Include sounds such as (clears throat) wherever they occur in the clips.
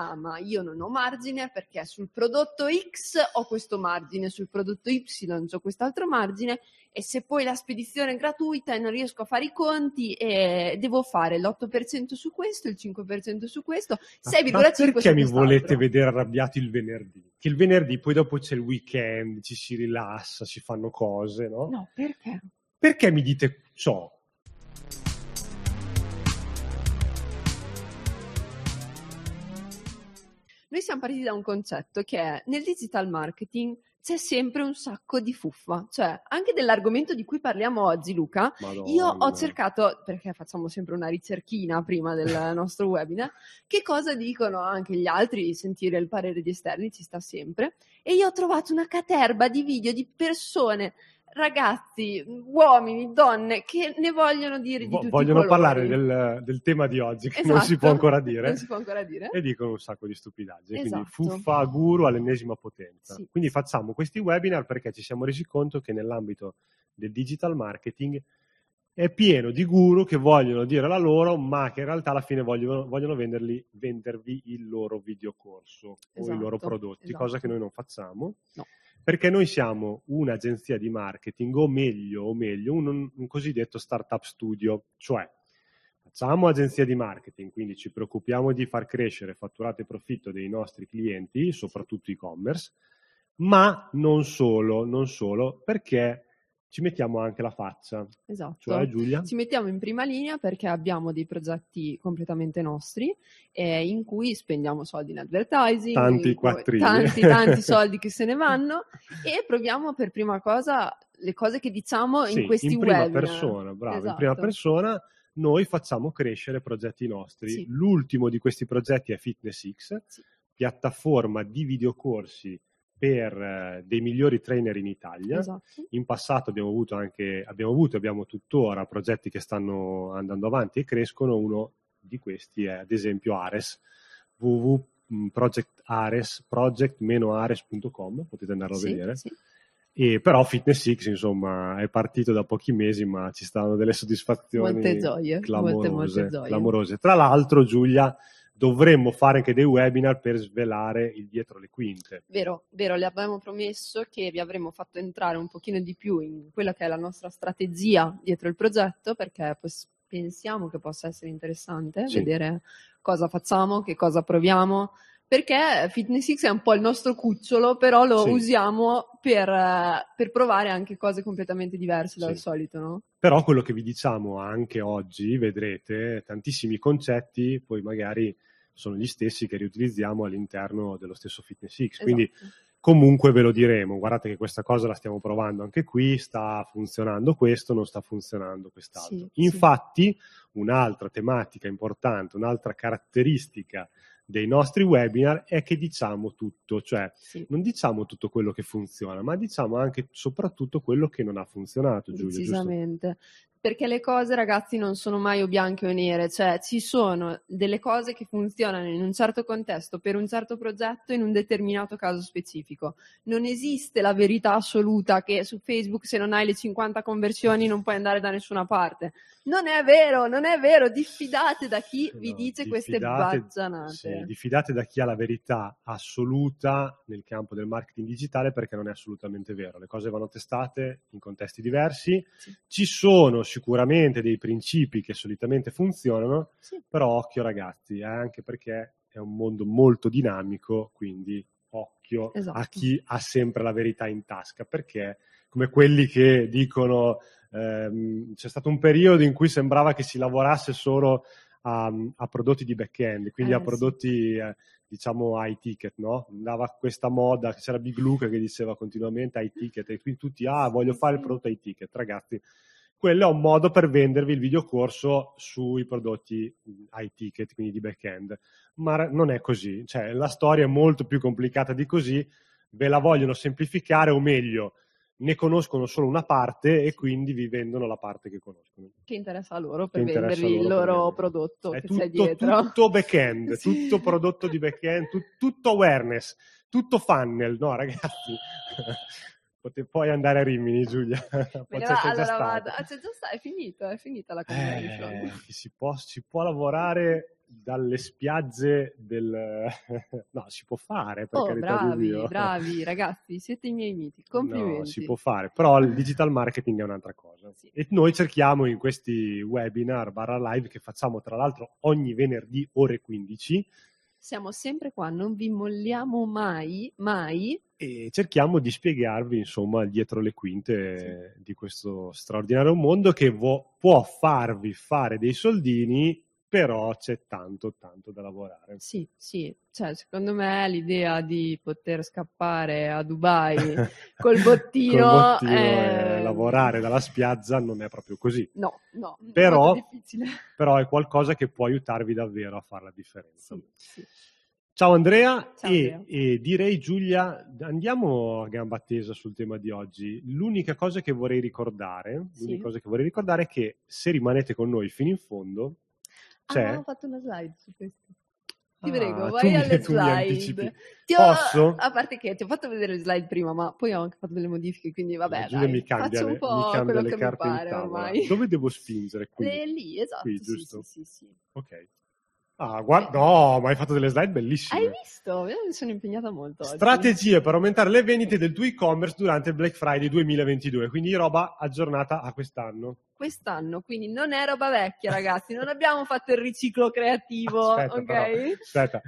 ah ma io non ho margine perché sul prodotto X ho questo margine, sul prodotto Y ho quest'altro margine e se poi la spedizione è gratuita e non riesco a fare i conti e devo fare l'8% su questo, il 5% su questo, 6,5% Ma perché mi volete vedere arrabbiati il venerdì? Che il venerdì poi dopo c'è il weekend, ci si rilassa, si fanno cose, no? No, perché? Perché mi dite ciò? Noi siamo partiti da un concetto che è nel digital marketing c'è sempre un sacco di fuffa, cioè anche dell'argomento di cui parliamo oggi, Luca. Io ho Madonna. cercato, perché facciamo sempre una ricerchina prima del (laughs) nostro webinar, che cosa dicono anche gli altri, sentire il parere di esterni ci sta sempre. E io ho trovato una caterba di video di persone, ragazzi, uomini, donne, che ne vogliono dire di Vo- tutti vogliono parlare del, del tema di oggi, che non si Esatto, può ancora dire. Non si può ancora dire. e dicono un sacco di stupidaggini. Quindi Esatto. fuffa guru all'ennesima potenza. Sì. Quindi facciamo questi webinar perché ci siamo resi conto che nell'ambito del digital marketing è pieno di guru che vogliono dire la loro, ma che in realtà alla fine vogliono, vogliono venderli, vendervi il loro videocorso o i Esatto, loro prodotti, esatto. cosa che noi non facciamo. No. Perché noi siamo un'agenzia di marketing, o meglio, o meglio, un, un cosiddetto startup studio, cioè facciamo agenzia di marketing, quindi ci preoccupiamo di far crescere fatturato e profitto dei nostri clienti, soprattutto e-commerce, ma non solo, non solo, perché ci mettiamo anche la faccia. Esatto. Cioè, Giulia? Ci mettiamo in prima linea perché abbiamo dei progetti completamente nostri eh, in cui spendiamo soldi in advertising, Tanti in quattrini. tanti, tanti (laughs) soldi che se ne vanno e proviamo per prima cosa le cose che diciamo Sì, in questi in prima webinar. persona, bravo, in Esatto. prima persona noi facciamo crescere progetti nostri. Sì. L'ultimo di questi progetti è FitnessX, Sì. piattaforma di videocorsi per eh, dei migliori trainer in Italia. Esatto. In passato abbiamo avuto anche, abbiamo avuto e abbiamo tuttora progetti che stanno andando avanti e crescono. Uno di questi è ad esempio Ares, www.projectares, project-ares.com, potete andarlo Sì, a vedere. sì. E però FitnessX insomma è partito da pochi mesi ma ci stanno delle soddisfazioni Molte gioie, clamorose, molte, molte gioie. clamorose. Tra l'altro Giulia dovremmo fare anche dei webinar per svelare il dietro le quinte. Vero, vero, le abbiamo promesso che vi avremmo fatto entrare un pochino di più in quella che è la nostra strategia dietro il progetto, perché pensiamo che possa essere interessante Sì. vedere cosa facciamo, che cosa proviamo, perché FitnessX è un po' il nostro cucciolo, però lo Sì. usiamo per, per provare anche cose completamente diverse dal Sì. solito, no? Però quello che vi diciamo anche oggi, vedrete, tantissimi concetti poi magari sono gli stessi che riutilizziamo all'interno dello stesso FitnessX. Quindi Esatto. comunque ve lo diremo, guardate che questa cosa la stiamo provando anche qui, sta funzionando questo, non sta funzionando quest'altro. Sì, sì. Infatti, un'altra tematica importante, un'altra caratteristica dei nostri webinar è che diciamo tutto, cioè Sì. non diciamo tutto quello che funziona, ma diciamo anche soprattutto quello che non ha funzionato, Giulia, giusto? Decisamente. Perché le cose, ragazzi, non sono mai o bianche o nere, cioè ci sono delle cose che funzionano in un certo contesto per un certo progetto in un determinato caso specifico. Non esiste la verità assoluta che su Facebook se non hai le 50 conversioni non puoi andare da nessuna parte. Non è vero, non è vero, diffidate da chi vi No, dice queste baggianate. Sì, diffidate da chi ha la verità assoluta nel campo del marketing digitale perché non è assolutamente vero. Le cose vanno testate in contesti diversi. Sì. Ci sono sicuramente dei principi che solitamente funzionano, Sì. però occhio ragazzi, eh, anche perché è un mondo molto dinamico, quindi occhio Esatto. a chi ha sempre la verità in tasca, perché come quelli che dicono ehm, c'è stato un periodo in cui sembrava che si lavorasse solo a, a prodotti di back-end, quindi Eh, a sì. prodotti eh, diciamo high ticket, no? Andava questa moda, c'era Big Luca che diceva continuamente high ticket e quindi tutti, ah, voglio fare il prodotto high ticket, ragazzi. Quello è un modo per vendervi il videocorso sui prodotti high ticket, quindi di back-end. Ma non è così, cioè la storia è molto più complicata di così, ve la vogliono semplificare o meglio, ne conoscono solo una parte e quindi vi vendono la parte che conoscono. Che interessa a loro per vendervi il loro prodotto È che c'è tutto, dietro. tutto back-end, (laughs) Sì. tutto prodotto di back-end, tu- tutto awareness, tutto funnel, no ragazzi? Pote- puoi andare a Rimini, Giulia. Me Poi ne c'è- va- già allora stata. vado. Ah, c'è già sta, è finito, è finita la convention. Eh, si, può, si può lavorare dalle spiagge del... (laughs) no, si può fare, per Oh, carità di bravi, Dio. bravi ragazzi, siete i miei miti, complimenti. No, si può fare, però il digital marketing è un'altra cosa. Sì. E noi cerchiamo in questi webinar barra live che facciamo tra l'altro ogni venerdì ore 15 Siamo sempre qua, non vi molliamo mai, mai. E cerchiamo di spiegarvi insomma dietro le quinte di questo straordinario mondo che vo- può farvi fare dei soldini, però c'è tanto tanto da lavorare. Sì, sì, cioè secondo me l'idea di poter scappare a Dubai (laughs) col bottino, Col bottino è- e lavorare dalla spiaggia non è proprio così, No, no, Però- però è qualcosa che può aiutarvi davvero a fare la differenza. Sì, sì. Ciao Andrea, Ciao e, Andrea. e direi Giulia, andiamo a gamba tesa sul tema di oggi. L'unica cosa che vorrei ricordare, Sì. l'unica cosa che vorrei ricordare è che se rimanete con noi fino in fondo, c'è... Ah, ho fatto una slide su questo. Ti Ah, prego, vai mi- alle (laughs) slide. Ti ho- Posso? A parte che ti ho fatto vedere le slide prima, ma poi ho anche fatto delle modifiche, quindi vabbè, dai, mi cambia, faccio le, un po' quello che mi pare ormai. Dove devo spingere (laughs) qui? Le- lì, esatto, Qui, sì, giusto? sì, sì, sì. Ok. Ah, guarda, no, ma hai fatto delle slide bellissime. Hai visto? Io mi sono impegnata molto oggi. Strategie per aumentare le vendite del tuo e-commerce durante il Black Friday 2022, quindi roba aggiornata a quest'anno. Quest'anno, quindi non è roba vecchia, ragazzi. Non abbiamo fatto il riciclo creativo, Aspetta, ok? però, aspetta.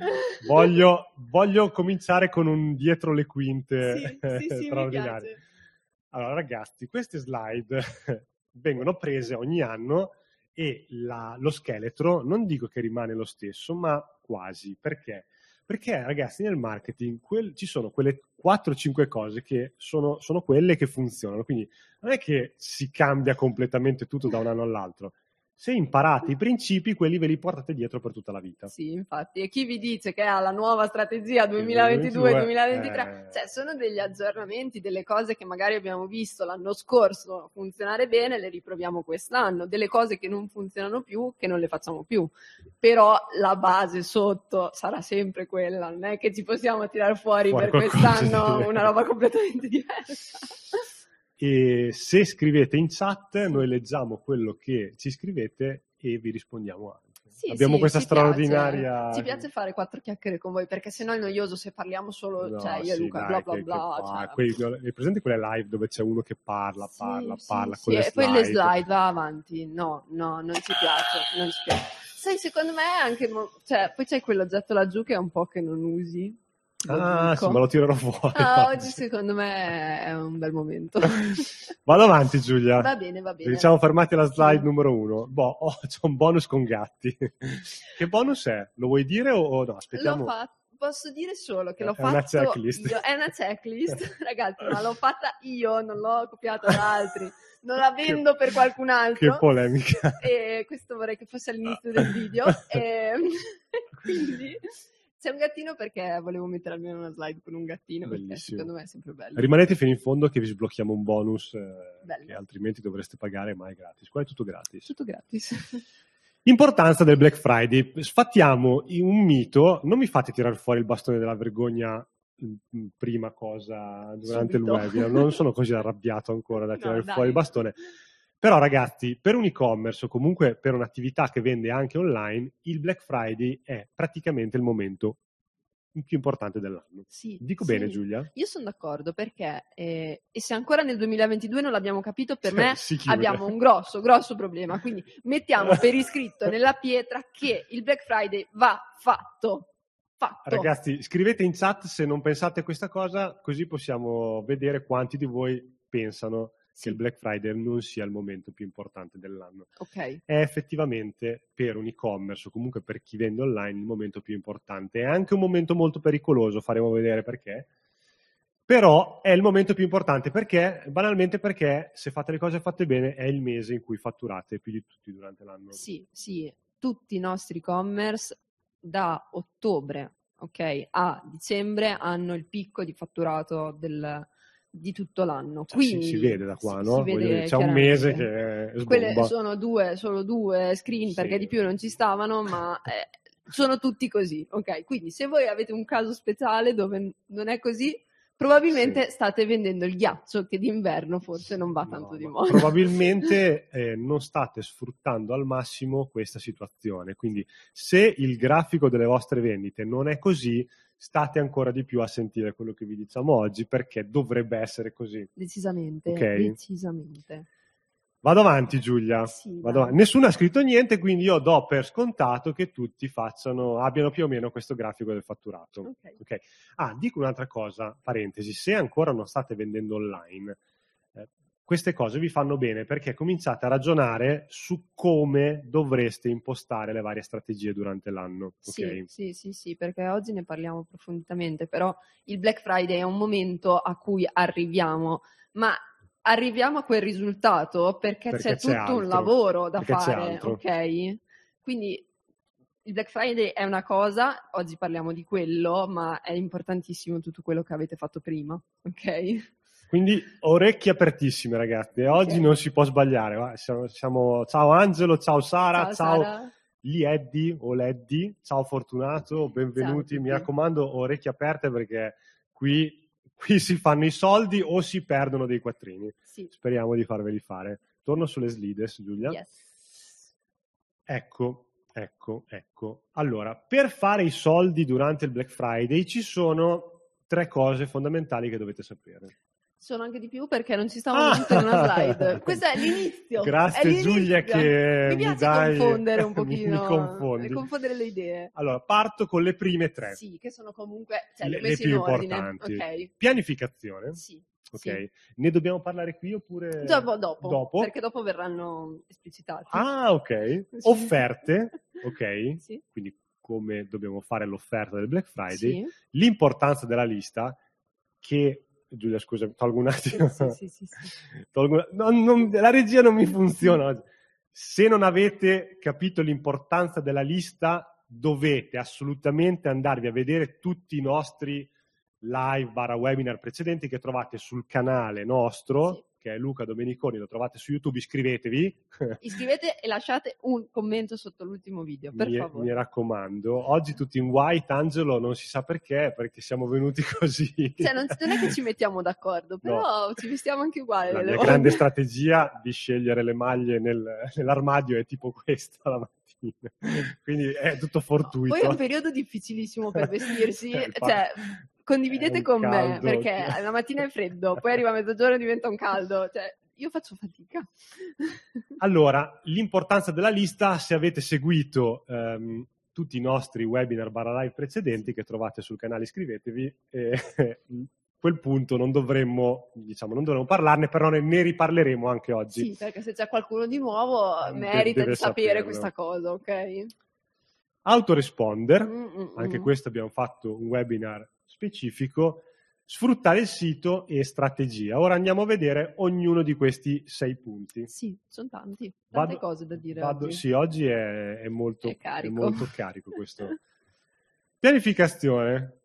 Voglio, voglio cominciare con un dietro le quinte Sì, sì, sì, mi straordinario. Allora, ragazzi, queste slide (laughs) vengono prese ogni anno e la- lo scheletro non dico che rimane lo stesso, ma quasi. Perché? Perché, ragazzi, nel marketing quel- ci sono quelle 4-5 cose che sono, sono quelle che funzionano. Quindi non è che si cambia completamente tutto da un anno all'altro. Se imparate i principi, quelli ve li portate dietro per tutta la vita. Sì, infatti. E chi vi dice che ha la nuova strategia 2022-2023, eh. cioè sono degli aggiornamenti, delle cose che magari abbiamo visto l'anno scorso funzionare bene, le riproviamo quest'anno, delle cose che non funzionano più, che non le facciamo più. Però la base sotto sarà sempre quella, non è che ci possiamo tirare fuori, Fuori per quest'anno una roba completamente (laughs) diversa. E se scrivete in chat, noi leggiamo quello che ci scrivete e vi rispondiamo anche. Sì, Abbiamo sì, questa ci straordinaria. piace. Ci piace fare quattro chiacchiere con voi perché sennò è noioso se parliamo solo, No, cioè io e sì, Luca, dai, bla bla che- che bla. cioè. quei- presente quelle live dove c'è uno che parla, parla, parla sì, e poi le slide. slide va avanti. No, no, non ci piace, non ci piace. Sai, secondo me è anche, mo- cioè, poi c'è quell'oggetto laggiù che è un po' che non usi. Ah, sì, ma lo tirerò fuori. Ah, oggi. secondo me è un bel momento. (laughs) Vado avanti, Giulia. Va bene, va bene. Ci siamo fermati alla slide numero uno. Boh, (laughs) oh, c'è un bonus con gatti. che bonus è? Lo vuoi dire o, no? Aspettiamo. Posso dire solo che È l'ho una fatto checklist. io. È una checklist, (laughs) ragazzi, ma l'ho fatta io, non l'ho copiata da altri. Non la Che- vendo per qualcun altro. Che polemica. e questo vorrei che fosse all'inizio del video. e quindi c'è un gattino perché volevo mettere almeno una slide con un gattino, perché Bellissimo. secondo me è sempre bello. Rimanete fino in fondo che vi sblocchiamo un bonus eh, che altrimenti dovreste pagare, ma è gratis. Qua è tutto gratis. Tutto gratis. (laughs) Importanza del Black Friday. Sfattiamo un mito. Non mi fate tirare fuori il bastone della vergogna mm, prima cosa durante Subito. il webinar. Non sono così (laughs) arrabbiato ancora da No, tirare dai. fuori il bastone. Però ragazzi, per un e-commerce o comunque per un'attività che vende anche online, il Black Friday è praticamente il momento più importante dell'anno. Sì, Dico sì. bene Giulia? Io sono d'accordo perché, eh, e se ancora nel 2022 non l'abbiamo capito, per (laughs) me abbiamo un grosso, grosso problema. Quindi mettiamo per iscritto nella pietra che il Black Friday va fatto. Fatto. Ragazzi, scrivete in chat se non pensate a questa cosa, così possiamo vedere quanti di voi pensano che il Black Friday non sia il momento più importante dell'anno. ok. È effettivamente per un e-commerce o comunque per chi vende online il momento più importante. È anche un momento molto pericoloso, faremo vedere perché. Però è il momento più importante perché, banalmente perché se fate le cose fatte bene è il mese in cui fatturate più di tutti durante l'anno. Sì, sì, tutti i nostri e-commerce da ottobre ok, a dicembre hanno il picco di fatturato del- di tutto l'anno. Cioè, si- Quindi, si, vede da qua, si- no? si vede c'è un mese che Quelle sbomba. sono due, solo due screen Sì. perché di più non ci stavano, ma eh, sono tutti così, ok? Quindi se voi avete un caso speciale dove non è così, Probabilmente state vendendo il ghiaccio che d'inverno forse non va tanto No, di moda. Probabilmente (laughs) eh, non state sfruttando al massimo questa situazione. Quindi, se il grafico delle vostre vendite non è così, state ancora di più a sentire quello che vi diciamo oggi perché dovrebbe essere così. Decisamente, Ok. decisamente. Vado avanti, Giulia. Sì, Vado avanti. Nessuno ha scritto niente, quindi io do per scontato che tutti facciano, abbiano più o meno questo grafico del fatturato. Ok. Ok. Ah, dico un'altra cosa, parentesi, se ancora non state vendendo online, eh, queste cose vi fanno bene perché cominciate a ragionare su come dovreste impostare le varie strategie durante l'anno. Sì, ok? sì, sì, sì, perché oggi ne parliamo approfonditamente, però il Black Friday è un momento a cui arriviamo, ma arriviamo a quel risultato perché, Perché c'è c'è tutto un altro, lavoro da perché fare, ok? Quindi il Black Friday è una cosa, oggi parliamo di quello, ma è importantissimo tutto quello che avete fatto prima, ok? Quindi orecchie apertissime, ragazzi. e Oggi Ok. non si può sbagliare. Siamo, siamo- Ciao Angelo, ciao Sara, ciao, Sara. Lieddi o Leddi, ciao Fortunato, benvenuti. Ciao Mi raccomando, orecchie aperte perché qui, qui si fanno i soldi o si perdono dei quattrini. Sì, Speriamo di farveli fare. Torno sulle slides, Giulia. yes. Ecco, ecco, ecco. Allora, per fare i soldi durante il Black Friday ci sono tre cose fondamentali che dovete sapere. Sono anche di più perché non ci stavo Ah! in una slide. (laughs) Questo è l'inizio. Grazie è l'inizio. Giulia che mi mi piace dai- confondere un (laughs) mi- pochino, mi confondi. confondere le idee. Allora, parto con le prime tre. Sì, che sono comunque cioè, Le- le, più in ordine. importanti. Ok. Pianificazione, Sì. ok? sì. Ne dobbiamo parlare qui oppure Dopo, dopo, dopo? perché dopo verranno esplicitati. Ah, ok. (laughs) Sì. Offerte, ok? Sì. Quindi come dobbiamo fare l'offerta del Black Friday. Sì. L'importanza della lista che Giulia, scusa, tolgo un attimo. Sì, sì. Tolgo- non- non- la regia non mi funziona oggi. Se non avete capito l'importanza della lista, dovete assolutamente andarvi a vedere tutti i nostri live barra webinar precedenti che trovate sul canale nostro. Che è Luca Domeniconi, lo trovate su YouTube, iscrivetevi, (laughs) Iscrivete e lasciate un commento sotto l'ultimo video, per mi, favore. mi raccomando. Oggi tutti in white, Angelo, non si sa perché, perché siamo venuti (laughs) così. Cioè, non, non è che ci mettiamo d'accordo, (laughs) però ci vestiamo anche uguali. La delle mia volte. grande strategia di scegliere le maglie nel- nell'armadio è tipo questa la mattina. Quindi è tutto fortuito. Poi è un periodo difficilissimo per vestirsi, cioè condividete un con me caldo perché che- la mattina è freddo, (laughs) poi arriva a mezzogiorno e diventa un caldo, cioè io faccio fatica. (laughs) Allora, l'importanza della lista, se avete seguito ehm, tutti i nostri webinar barra live precedenti che trovate sul canale, iscrivetevi. E, (laughs) quel punto non dovremmo, diciamo, non dovremmo parlarne, però ne, ne riparleremo anche oggi. Sì, perché se c'è qualcuno di nuovo De- merita deve di sapere saperlo. questa cosa, ok? Autoresponder, Mm, mm, anche mm. questo abbiamo fatto un webinar specifico, sfruttare il sito e strategia. Ora andiamo a vedere ognuno di questi sei punti. Sì, sono tanti, tante Vado- cose da dire vado- oggi. Sì, oggi è, è molto, È carico. molto carico questo. Pianificazione.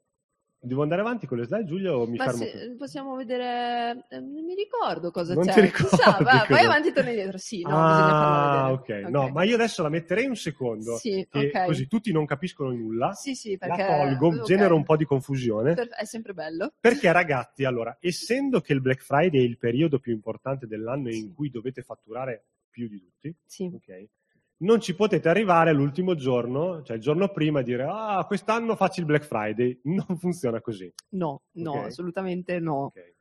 Devo andare avanti con le slide, Giulia, o mi Ma fermo se- possiamo vedere, eh, non mi ricordo cosa Non c'è. ti ricordi Chissà, va, vai avanti e torni indietro. Sì, no, ah, vedere. ok. No, ma io adesso la metterei un secondo. Sì, e ok. così tutti non capiscono nulla. Sì, sì, La perché... tolgo, ok. genero un po' di confusione. Per- È sempre bello. Perché ragazzi, allora, essendo che il Black Friday è il periodo più importante dell'anno Sì. in cui dovete fatturare più di tutti, Sì. ok? Non ci potete arrivare l'ultimo giorno, cioè il giorno prima, e dire ah, quest'anno faccio il Black Friday. (laughs) Non funziona così. No, no, Ok. assolutamente no. ok?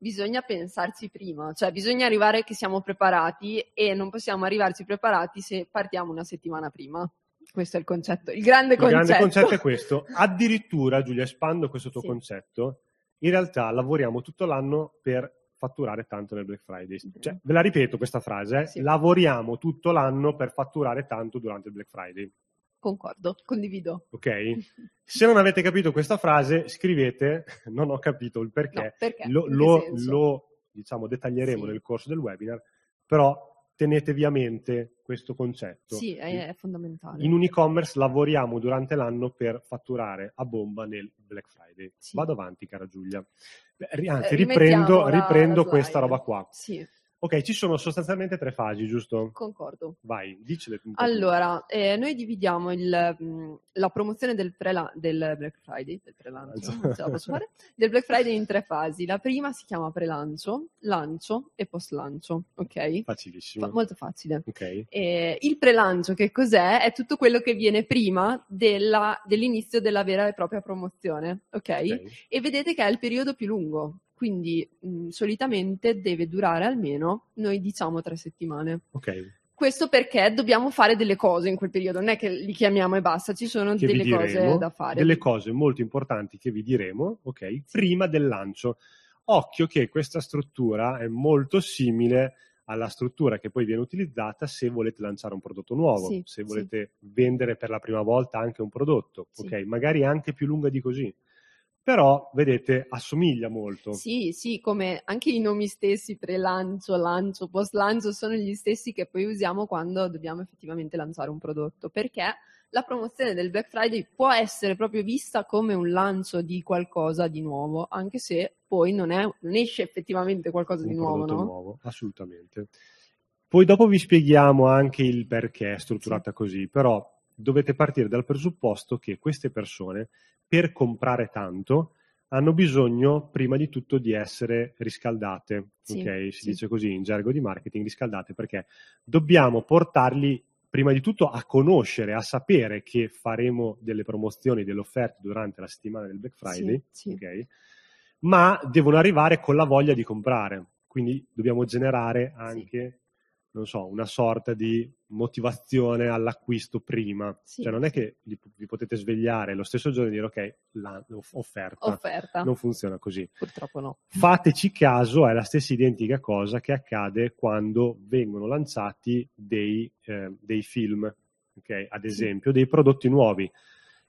Bisogna pensarci prima, cioè bisogna arrivare che siamo preparati e non possiamo arrivarci preparati se partiamo una settimana prima. Questo è il concetto, il grande Il grande concetto. concetto è questo. (laughs) Addirittura, Giulia, espando questo tuo Sì. concetto, in realtà lavoriamo tutto l'anno per fatturare tanto nel Black Friday. Vero. Cioè, ve la ripeto questa frase, eh? Sì. lavoriamo tutto l'anno per fatturare tanto durante il Black Friday. Concordo, condivido. Ok? (laughs) Se non avete capito questa frase, scrivete (laughs) non ho capito il perché. No, perché? Lo, lo- lo, diciamo, dettaglieremo Sì. nel corso del webinar, però tenetevi a mente questo concetto. Sì, è, è fondamentale. In un e-commerce lavoriamo durante l'anno per fatturare a bomba nel Black Friday. Sì. Vado avanti, cara Giulia. Anzi, Eh, riprendo, riprendo la questa roba qua. Sì, Ok, ci sono sostanzialmente tre fasi, giusto? Concordo. Vai, dicele. Allora, eh, noi dividiamo il, mh, la promozione del, prela- del Black Friday, del prelancio, non ce la posso fare, (laughs) del Black Friday in tre fasi. La prima si chiama prelancio, lancio e post lancio, ok? Facilissimo. Fa- molto facile. ok, Eh, il prelancio che cos'è? È tutto quello che viene prima della- dell'inizio della vera e propria promozione, ok? ok. E vedete che è il periodo più lungo, quindi mh, solitamente deve durare almeno, noi diciamo tre settimane. ok. Questo perché dobbiamo fare delle cose in quel periodo, non è che li chiamiamo e basta, ci sono Che delle diremo, cose da fare. Delle cose molto importanti che vi diremo, ok? Prima del lancio. Occhio che questa struttura è molto simile alla struttura che poi viene utilizzata se volete lanciare un prodotto nuovo, Sì, se sì. volete vendere per la prima volta anche un prodotto, Sì. ok? Magari anche più lunga di così. Però, vedete, assomiglia molto. Sì, sì, come anche i nomi stessi, pre-lancio, lancio, post-lancio, sono gli stessi che poi usiamo quando dobbiamo effettivamente lanciare un prodotto, perché la promozione del Black Friday può essere proprio vista come un lancio di qualcosa di nuovo, anche se poi non, è, non esce effettivamente qualcosa un di nuovo, no? nuovo, assolutamente. Poi dopo vi spieghiamo anche il perché è strutturata così, però dovete partire dal presupposto che queste persone, per comprare tanto, hanno bisogno prima di tutto di essere riscaldate, Sì, ok? Si sì. dice così in gergo di marketing, riscaldate perché dobbiamo portarli prima di tutto a conoscere, a sapere che faremo delle promozioni, delle offerte durante la settimana del Black Friday, Sì, ok? Ma devono arrivare con la voglia di comprare. Quindi dobbiamo generare anche, non so, una sorta di motivazione all'acquisto prima. Sì, cioè non è sì. che vi potete svegliare lo stesso giorno e dire ok, la, offerta. Non funziona così. purtroppo no. Fateci caso, è la stessa identica cosa che accade quando vengono lanciati dei, eh, dei film, ok? ad Sì. esempio, dei prodotti nuovi.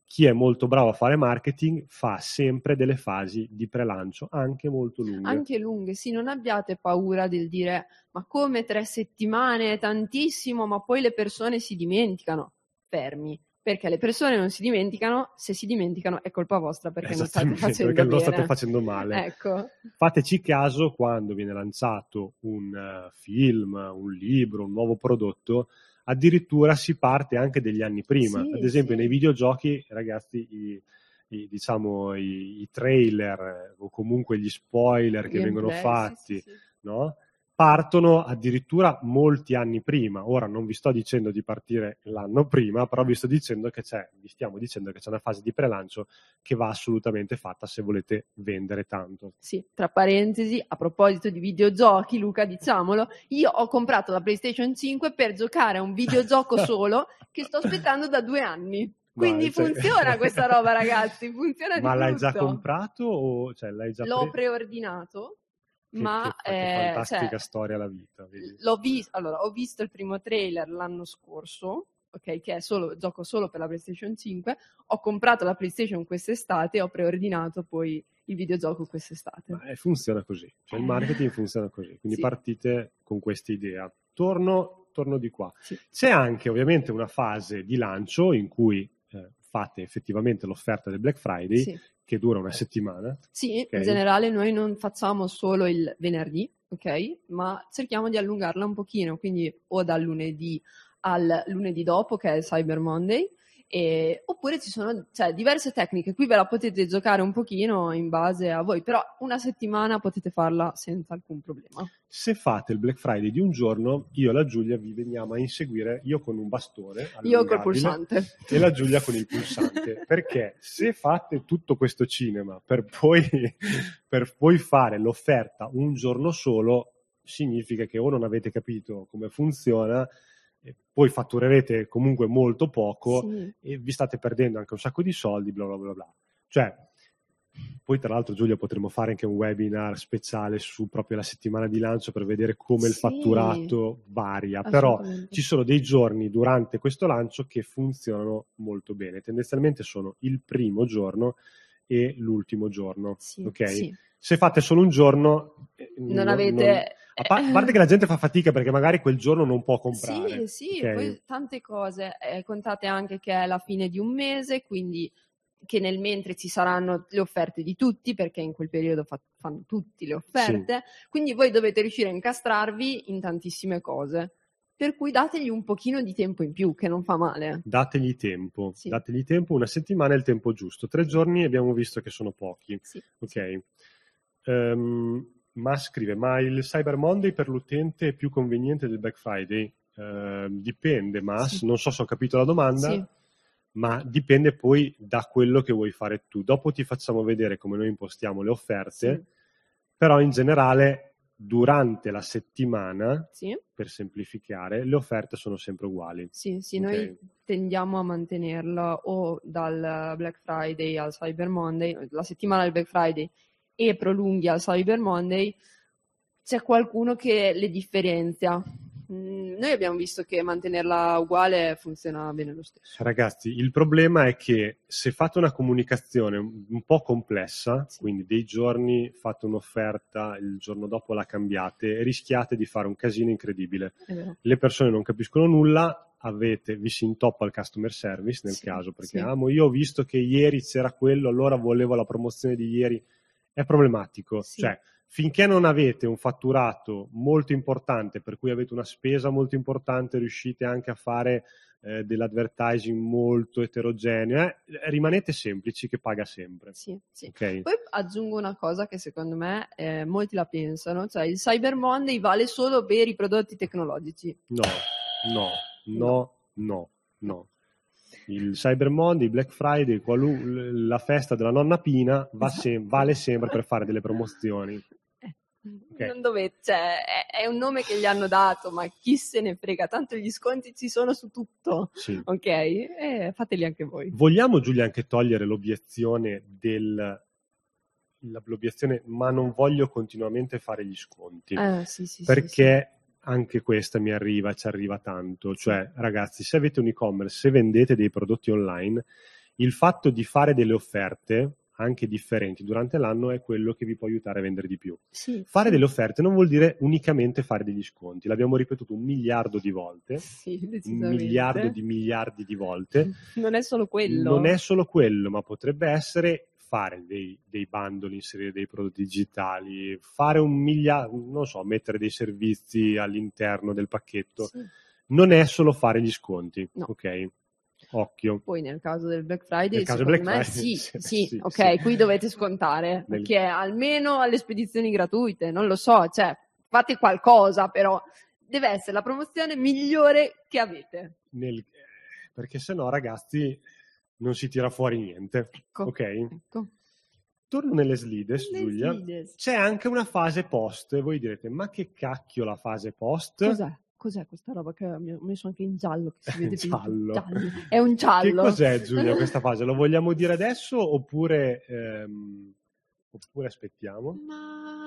Chi è molto bravo a fare marketing fa sempre delle fasi di prelancio, anche molto lunghe. Anche lunghe, sì, non abbiate paura del dire ma come tre settimane è tantissimo, ma poi le persone si dimenticano. Fermi, perché le persone non si dimenticano, se si dimenticano è colpa vostra perché non state facendo perché lo state facendo male. Ecco, Fateci caso quando viene lanciato un eh, film, un libro, un nuovo prodotto, addirittura si parte anche degli anni prima. Sì, Ad esempio, sì. nei videogiochi, ragazzi, i, i- diciamo, i, i trailer eh, o comunque gli spoiler che vengono gameplay, fatti, sì, sì, sì. no? Partono addirittura molti anni prima. Ora non vi sto dicendo di partire l'anno prima, però vi sto dicendo che c'è, vi stiamo dicendo che c'è una fase di prelancio che va assolutamente fatta se volete vendere tanto. Sì, tra parentesi, a proposito di videogiochi, Luca, diciamolo, io ho comprato la PlayStation 5 per giocare a un videogioco (laughs) solo che sto aspettando da due anni. Quindi cioè- funziona (laughs) questa roba, ragazzi, funziona di Ma l'hai già brutto. comprato o cioè, l'hai già L'ho pre- preordinato, ma che, che eh, fantastica cioè, storia la vita. visto, allora, ho visto il primo trailer l'anno scorso, ok, che è solo, gioco solo per la PlayStation 5, ho comprato la PlayStation quest'estate e ho preordinato poi il videogioco quest'estate. Ma, eh, funziona così, cioè il marketing funziona così, quindi Sì. partite con questa idea. Torno, torno di qua. Sì. C'è anche ovviamente una fase di lancio in cui eh, fate effettivamente l'offerta del Black Friday Sì. che dura una settimana. Sì, Ok. in generale noi non facciamo solo il venerdì, ok? Ma cerchiamo di allungarla un pochino, quindi o dal lunedì al lunedì dopo, che è il Cyber Monday, e- oppure ci sono cioè, diverse tecniche, qui ve la potete giocare un pochino in base a voi, però una settimana potete farla senza alcun problema. Se fate il Black Friday di un giorno, io e la Giulia vi veniamo a inseguire, io con un bastone Io col pulsante. e la Giulia con il pulsante. (laughs) Perché se fate tutto questo cinema per poi, per poi fare l'offerta un giorno solo, significa che o non avete capito come funziona, poi fatturerete comunque molto poco Sì. e vi state perdendo anche un sacco di soldi, bla bla bla bla. Cioè, poi tra l'altro Giulia potremmo fare anche un webinar speciale su proprio la settimana di lancio per vedere come il Sì. fatturato varia, però ci sono dei giorni durante questo lancio che funzionano molto bene. Tendenzialmente sono il primo giorno e l'ultimo giorno. Sì, ok? sì. Se fate solo un giorno, eh, Non avete... a pa- a parte che la gente fa fatica perché magari quel giorno non può comprare. Sì, sì, ok? poi tante cose. Eh, contate anche che è la fine di un mese, quindi che nel mentre ci saranno le offerte di tutti, perché in quel periodo fa- fanno tutti le offerte, quindi voi dovete riuscire a incastrarvi in tantissime cose. Per cui dategli un pochino di tempo in più, che non fa male. Dategli tempo, Sì. dategli tempo, una settimana è il tempo giusto. Tre giorni abbiamo visto che sono pochi. Sì. Ok. Ehm, ma scrive, ma il Cyber Monday per l'utente è più conveniente del Black Friday? Ehm, dipende, Mas, Sì. non so se ho capito la domanda, Sì. ma dipende poi da quello che vuoi fare tu. Dopo ti facciamo vedere come noi impostiamo le offerte, Sì. però in generale durante la settimana, Sì. per semplificare, le offerte sono sempre uguali. Sì, sì, Ok. noi tendiamo a mantenerla o dal Black Friday al Cyber Monday, la settimana del Black Friday e prolunghi al Cyber Monday, c'è qualcuno che le differenzia. Mm, Noi abbiamo visto che mantenerla uguale funziona bene lo stesso. Ragazzi, il problema è che se fate una comunicazione un po' complessa, Sì. quindi dei giorni fate un'offerta, il giorno dopo la cambiate, rischiate di fare un casino incredibile. Le persone non capiscono nulla, avete, vi si intoppa il customer service nel Sì, caso, perché sì. "Ah, mo io ho visto che ieri c'era quello, allora volevo la promozione di ieri. È problematico. Sì. Cioè, finché non avete un fatturato molto importante, per cui avete una spesa molto importante, riuscite anche a fare eh, dell'advertising molto eterogeneo, eh, rimanete semplici che paga sempre. Sì, sì. Ok? Poi aggiungo una cosa che secondo me eh, molti la pensano, cioè il Cyber Monday vale solo per i prodotti tecnologici. No, no, no, no, no. Il Cyber Monday, il Black Friday, qualu- la festa della nonna Pina va Esatto. sem- vale sempre per fare delle promozioni. (laughs) Ok. Non dovete, cioè, è, è un nome che gli hanno dato, ma chi se ne frega, tanto gli sconti ci sono su tutto, Sì. ok? E fateli anche voi. Vogliamo Giulia anche togliere l'obiezione del l'obiezione ma non voglio continuamente fare gli sconti Eh, sì, sì, sì, perché anche questa mi arriva, ci arriva tanto. Cioè, ragazzi, se avete un e-commerce, se vendete dei prodotti online, il fatto di fare delle offerte anche differenti durante l'anno è quello che vi può aiutare a vendere di più. sì. Fare sì. delle offerte non vuol dire unicamente fare degli sconti, l'abbiamo ripetuto un miliardo di volte, Sì, un miliardo di miliardi di volte. Non è solo quello. Non è solo quello, ma potrebbe essere fare dei, dei bundle, inserire dei prodotti digitali, fare un miliardo, non so, mettere dei servizi all'interno del pacchetto. Sì. Non è solo fare gli sconti, No. ok? Occhio. Poi nel caso del Black Friday, Nel secondo Black me Friday, sì, (laughs) sì, sì, sì, ok, qui dovete scontare, Nel- perché almeno alle spedizioni gratuite, non lo so, cioè fate qualcosa, però deve essere la promozione migliore che avete. Nel- perché se no, ragazzi, non si tira fuori niente, Ecco, ok? ecco. Torno nelle slides, Le Giulia. slides. C'è anche una fase post, e voi direte, ma che cacchio la fase post? Cos'è? Cos'è questa roba che mi ho messo anche in giallo? Che si vede (laughs) più- Giallo. È un Che giallo. cos'è Giulia (laughs) questa fase? Lo vogliamo dire adesso oppure, ehm, oppure aspettiamo? Ma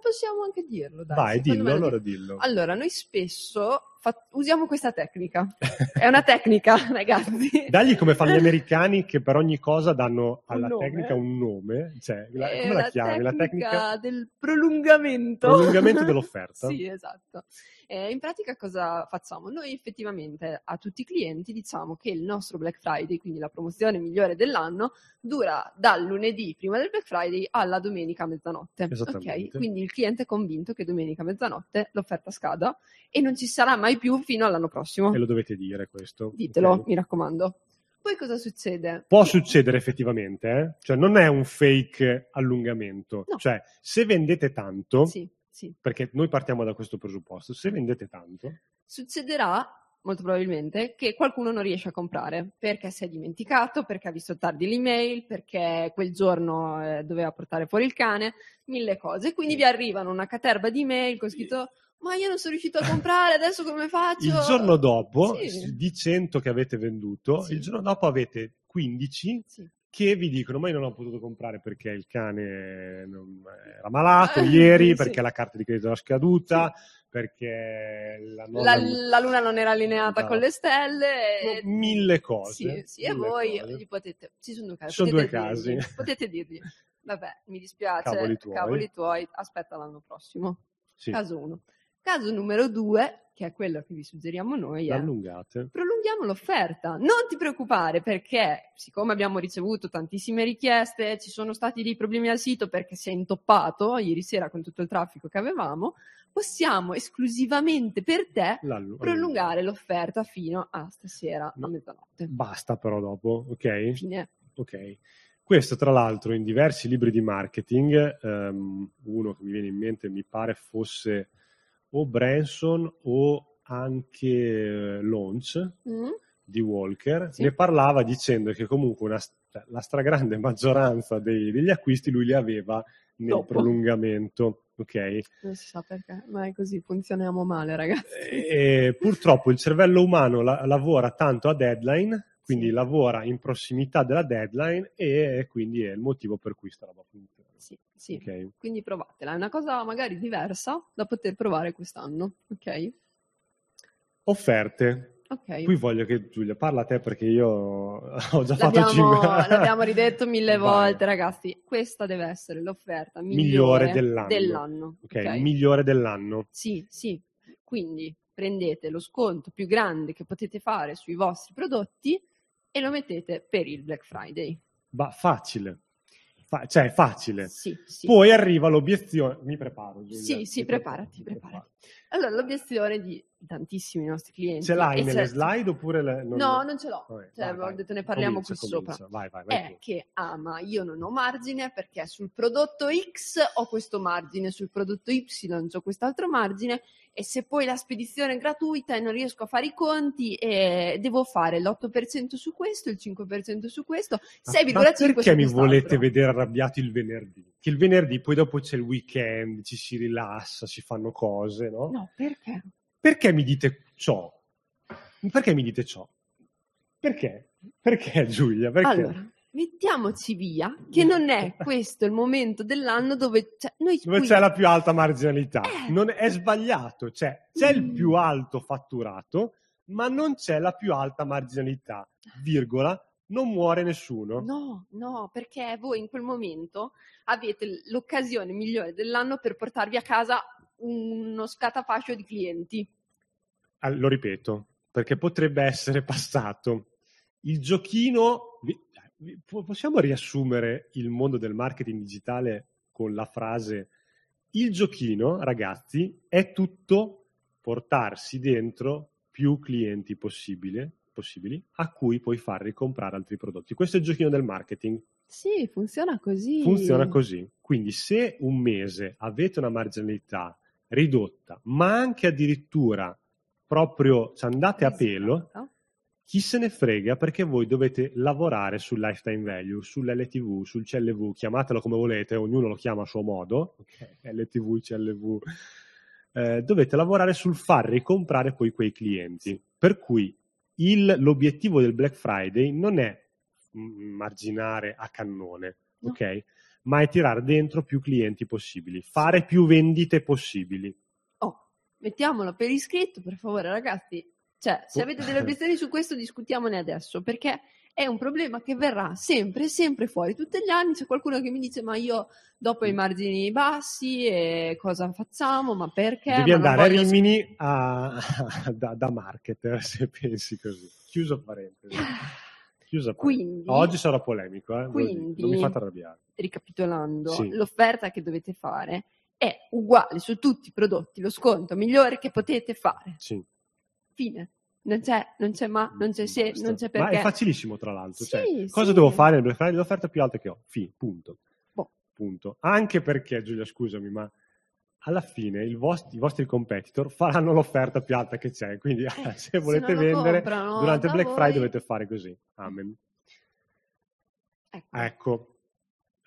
possiamo anche dirlo, dai. Vai, dillo, me lo allora dillo. Allora, noi spesso fa- usiamo questa tecnica. È una tecnica, (laughs) ragazzi. Dagli come fanno gli americani che per ogni cosa danno Un alla nome. tecnica un nome. Cioè, la- come la la chiami? La tecnica del prolungamento. prolungamento dell'offerta. (laughs) Sì, esatto. Eh, in pratica cosa facciamo? Noi effettivamente a tutti i clienti diciamo che il nostro Black Friday, quindi la promozione migliore dell'anno, dura dal lunedì prima del Black Friday alla domenica a mezzanotte. Esattamente. Ok? Quindi il cliente è convinto che domenica a mezzanotte l'offerta scada e non ci sarà mai più fino all'anno prossimo. E lo dovete dire questo. Ditelo, ok? mi raccomando. Poi cosa succede? Può succedere effettivamente, eh? cioè non è un fake allungamento. No. Cioè, se vendete tanto, Sì, sì. perché noi partiamo da questo presupposto, se vendete tanto, succederà molto probabilmente che qualcuno non riesce a comprare perché si è dimenticato, perché ha visto tardi l'email, perché quel giorno eh, doveva portare fuori il cane, mille cose. Quindi vi arrivano una caterba di email con scritto ma io non sono riuscito a comprare, adesso come faccio? il giorno dopo, Sì. di 100 che avete venduto, Sì. il giorno dopo avete 15 Sì. Che vi dicono ma io non ho potuto comprare perché il cane non- era malato Eh, ieri, (laughs) sì. perché la carta di credito era scaduta, perché la nonna... La, la luna non era allineata No. con le stelle. e- mille cose. Sì, sì, e voi cose. gli potete. Ci sono due casi. Sono potete due casi. dirgli- potete dirgli. Vabbè, mi dispiace. Cavoli tuoi. tuoi, aspetta l'anno prossimo. Sì. Caso 1. Caso numero due, che è quello che vi suggeriamo noi, è prolunghiamo l'offerta. Non ti preoccupare perché, siccome abbiamo ricevuto tantissime richieste, ci sono stati dei problemi al sito perché si è intoppato ieri sera con tutto il traffico che avevamo, possiamo esclusivamente per te L'allu- prolungare l'offerta fino a stasera No. a mezzanotte. Basta però dopo, ok? Fine. Ok. Questo tra l'altro in diversi libri di marketing, ehm, uno che mi viene in mente mi pare fosse o Branson o anche eh, Launch Mm? di Walker, Sì. ne parlava dicendo che comunque una, cioè, la stragrande (laughs) maggioranza dei- degli acquisti lui li aveva nel Dopo. prolungamento, ok? Non si sa perché, ma è così, funzioniamo male ragazzi. E purtroppo il cervello umano la- lavora tanto a deadline, quindi lavora in prossimità della deadline e quindi è il motivo per cui sta roba funziona. Sì, sì. Ok? Quindi provatela, è una cosa magari diversa da poter provare quest'anno, ok? Offerte. Ok. Qui voglio che Giulia parla a te perché io (laughs) ho già fatto L'abbiamo, cinque. l'abbiamo ridetto mille (laughs) Vai. volte, ragazzi. Questa deve essere l'offerta Migliore migliore, dell'anno. Ok, ok? migliore dell'anno. Sì, sì. Quindi prendete lo sconto più grande che potete fare sui vostri prodotti e lo mettete per il Black Friday. Ma facile. Fa- cioè, è facile. Sì, sì. Poi arriva l'obiezione. Mi preparo. Giulia. Sì, sì, preparati, mi preparati. Allora, l'obiezione di tantissimi nostri clienti. Ce l'hai nelle certi- slide oppure le- non- No, non ce l'ho. Vabbè, Cioè, vai, vai. detto ne parliamo Comincia, qui comincia. sopra. Vai, vai, vai. È tu. che, ah, ma io non ho margine perché sul prodotto X ho questo margine, sul prodotto Y ho quest'altro margine e se poi la spedizione è gratuita e non riesco a fare i conti e devo fare l'8% su questo, il 5% su questo, Ma- 6,5% ma perché mi quest'altro. volete vedere arrabbiato il venerdì? Che il venerdì poi dopo c'è il weekend, ci si rilassa, si fanno cose, no? No, perché? Perché mi dite ciò? Perché mi dite ciò? Perché? Perché Giulia? Perché? Allora, mettiamoci via che non è (laughs) questo il momento dell'anno dove cioè, noi Dove qui- c'è la più alta marginalità? Eh. Non è sbagliato, cioè c'è il Mm. più alto fatturato, ma non c'è la più alta marginalità, virgola, non muore nessuno. No, no, perché voi in quel momento avete l'occasione migliore dell'anno per portarvi a casa uno scatafascio di clienti. Ah, lo ripeto, perché potrebbe essere passato. Il giochino, possiamo riassumere il mondo del marketing digitale con la frase il giochino, ragazzi, è tutto portarsi dentro più clienti possibile- possibili a cui puoi far ricomprare altri prodotti. Questo è il giochino del marketing. Sì, funziona così. Funziona così. Quindi se un mese avete una marginalità ridotta, ma anche addirittura proprio ci andate a pelo, Risicata. chi se ne frega perché voi dovete lavorare sul lifetime value, sull'LTV, sul CLV, chiamatelo come volete, ognuno lo chiama a suo modo, ok, LTV, CLV, eh, dovete lavorare sul far ricomprare poi quei clienti. Per cui il- l'obiettivo del Black Friday non è mm, marginare a cannone, No. ok? Ma è tirare dentro più clienti possibili, fare più vendite possibili. Oh, mettiamolo per iscritto, per favore, ragazzi. Cioè, se Oh. avete delle obiezioni su questo, discutiamone adesso, perché è un problema che verrà sempre, sempre fuori. Tutti gli anni c'è qualcuno che mi dice, ma io dopo Mm. i margini bassi, e cosa facciamo? Ma perché? Devi Ma andare a voglio- Rimini a- (laughs) da, da marketer (laughs) se pensi così. Chiuso parentesi. (sighs) Chiusa parentesi. Quindi, Oggi sarò polemico, eh, Quindi- non mi fate arrabbiare. Ricapitolando, Sì. l'offerta che dovete fare è uguale su tutti i prodotti, lo sconto migliore che potete fare. Sì. Fine. Non c'è, non c'è ma, non c'è se, non c'è Ma perché. è facilissimo, tra l'altro. Sì, cioè, sì. cosa devo fare nel Black Friday? L'offerta più alta che ho. Fine, punto. Boh. Punto. Anche perché, Giulia, scusami, ma alla fine il vost- i vostri competitor faranno l'offerta più alta che c'è. Quindi, Eh, (laughs) se volete lo vendere comprano durante il Black Friday, voi- dovete fare così. Amen. Ecco. Ecco,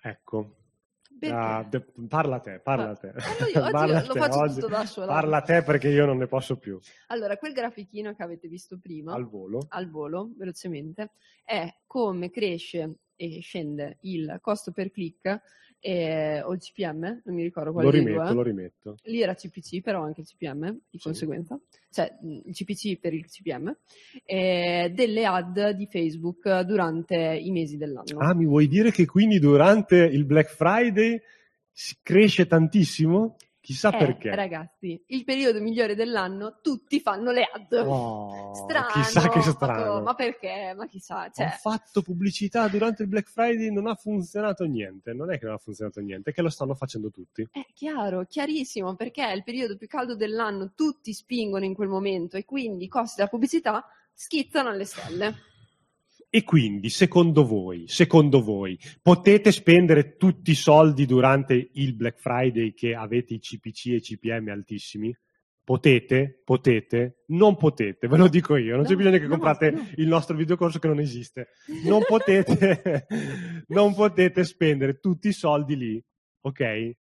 ecco. Ah, de- parla te, parla te. Parlo io, (laughs) oggi Parla lo te, faccio oggi. tutto da sola. Parla te perché io non ne posso più. Allora, quel grafichino che avete visto prima, Al volo. al volo, velocemente, è come cresce e scende il costo per click eh, o il CPM, non mi ricordo quale Lo rimetto, due. lo rimetto. Lì era CPC, però anche il CPM di Sì. conseguenza, cioè il CPC per il CPM, eh, delle ad di Facebook durante i mesi dell'anno. Ah, mi vuoi dire che quindi durante il Black Friday si cresce tantissimo? Chissà Eh, perché. ragazzi, il periodo migliore dell'anno, tutti fanno le ad. Oh, strano. chissà che strano. Ma perché? Ma chissà. Cioè, Ho fatto pubblicità durante il Black Friday, non ha funzionato niente. Non è che non ha funzionato niente, è che lo stanno facendo tutti. È chiaro, chiarissimo, perché è il periodo più caldo dell'anno, tutti spingono in quel momento e quindi i costi della pubblicità schizzano alle stelle. E quindi, secondo voi, secondo voi, potete spendere tutti i soldi durante il Black Friday che avete i CPC e i CPM altissimi? Potete? Potete? Non potete, ve lo dico io, non c'è No, bisogno che no, comprate no. il nostro videocorso che non esiste. (laughs) Non potete, (laughs) non potete spendere tutti i soldi lì, ok?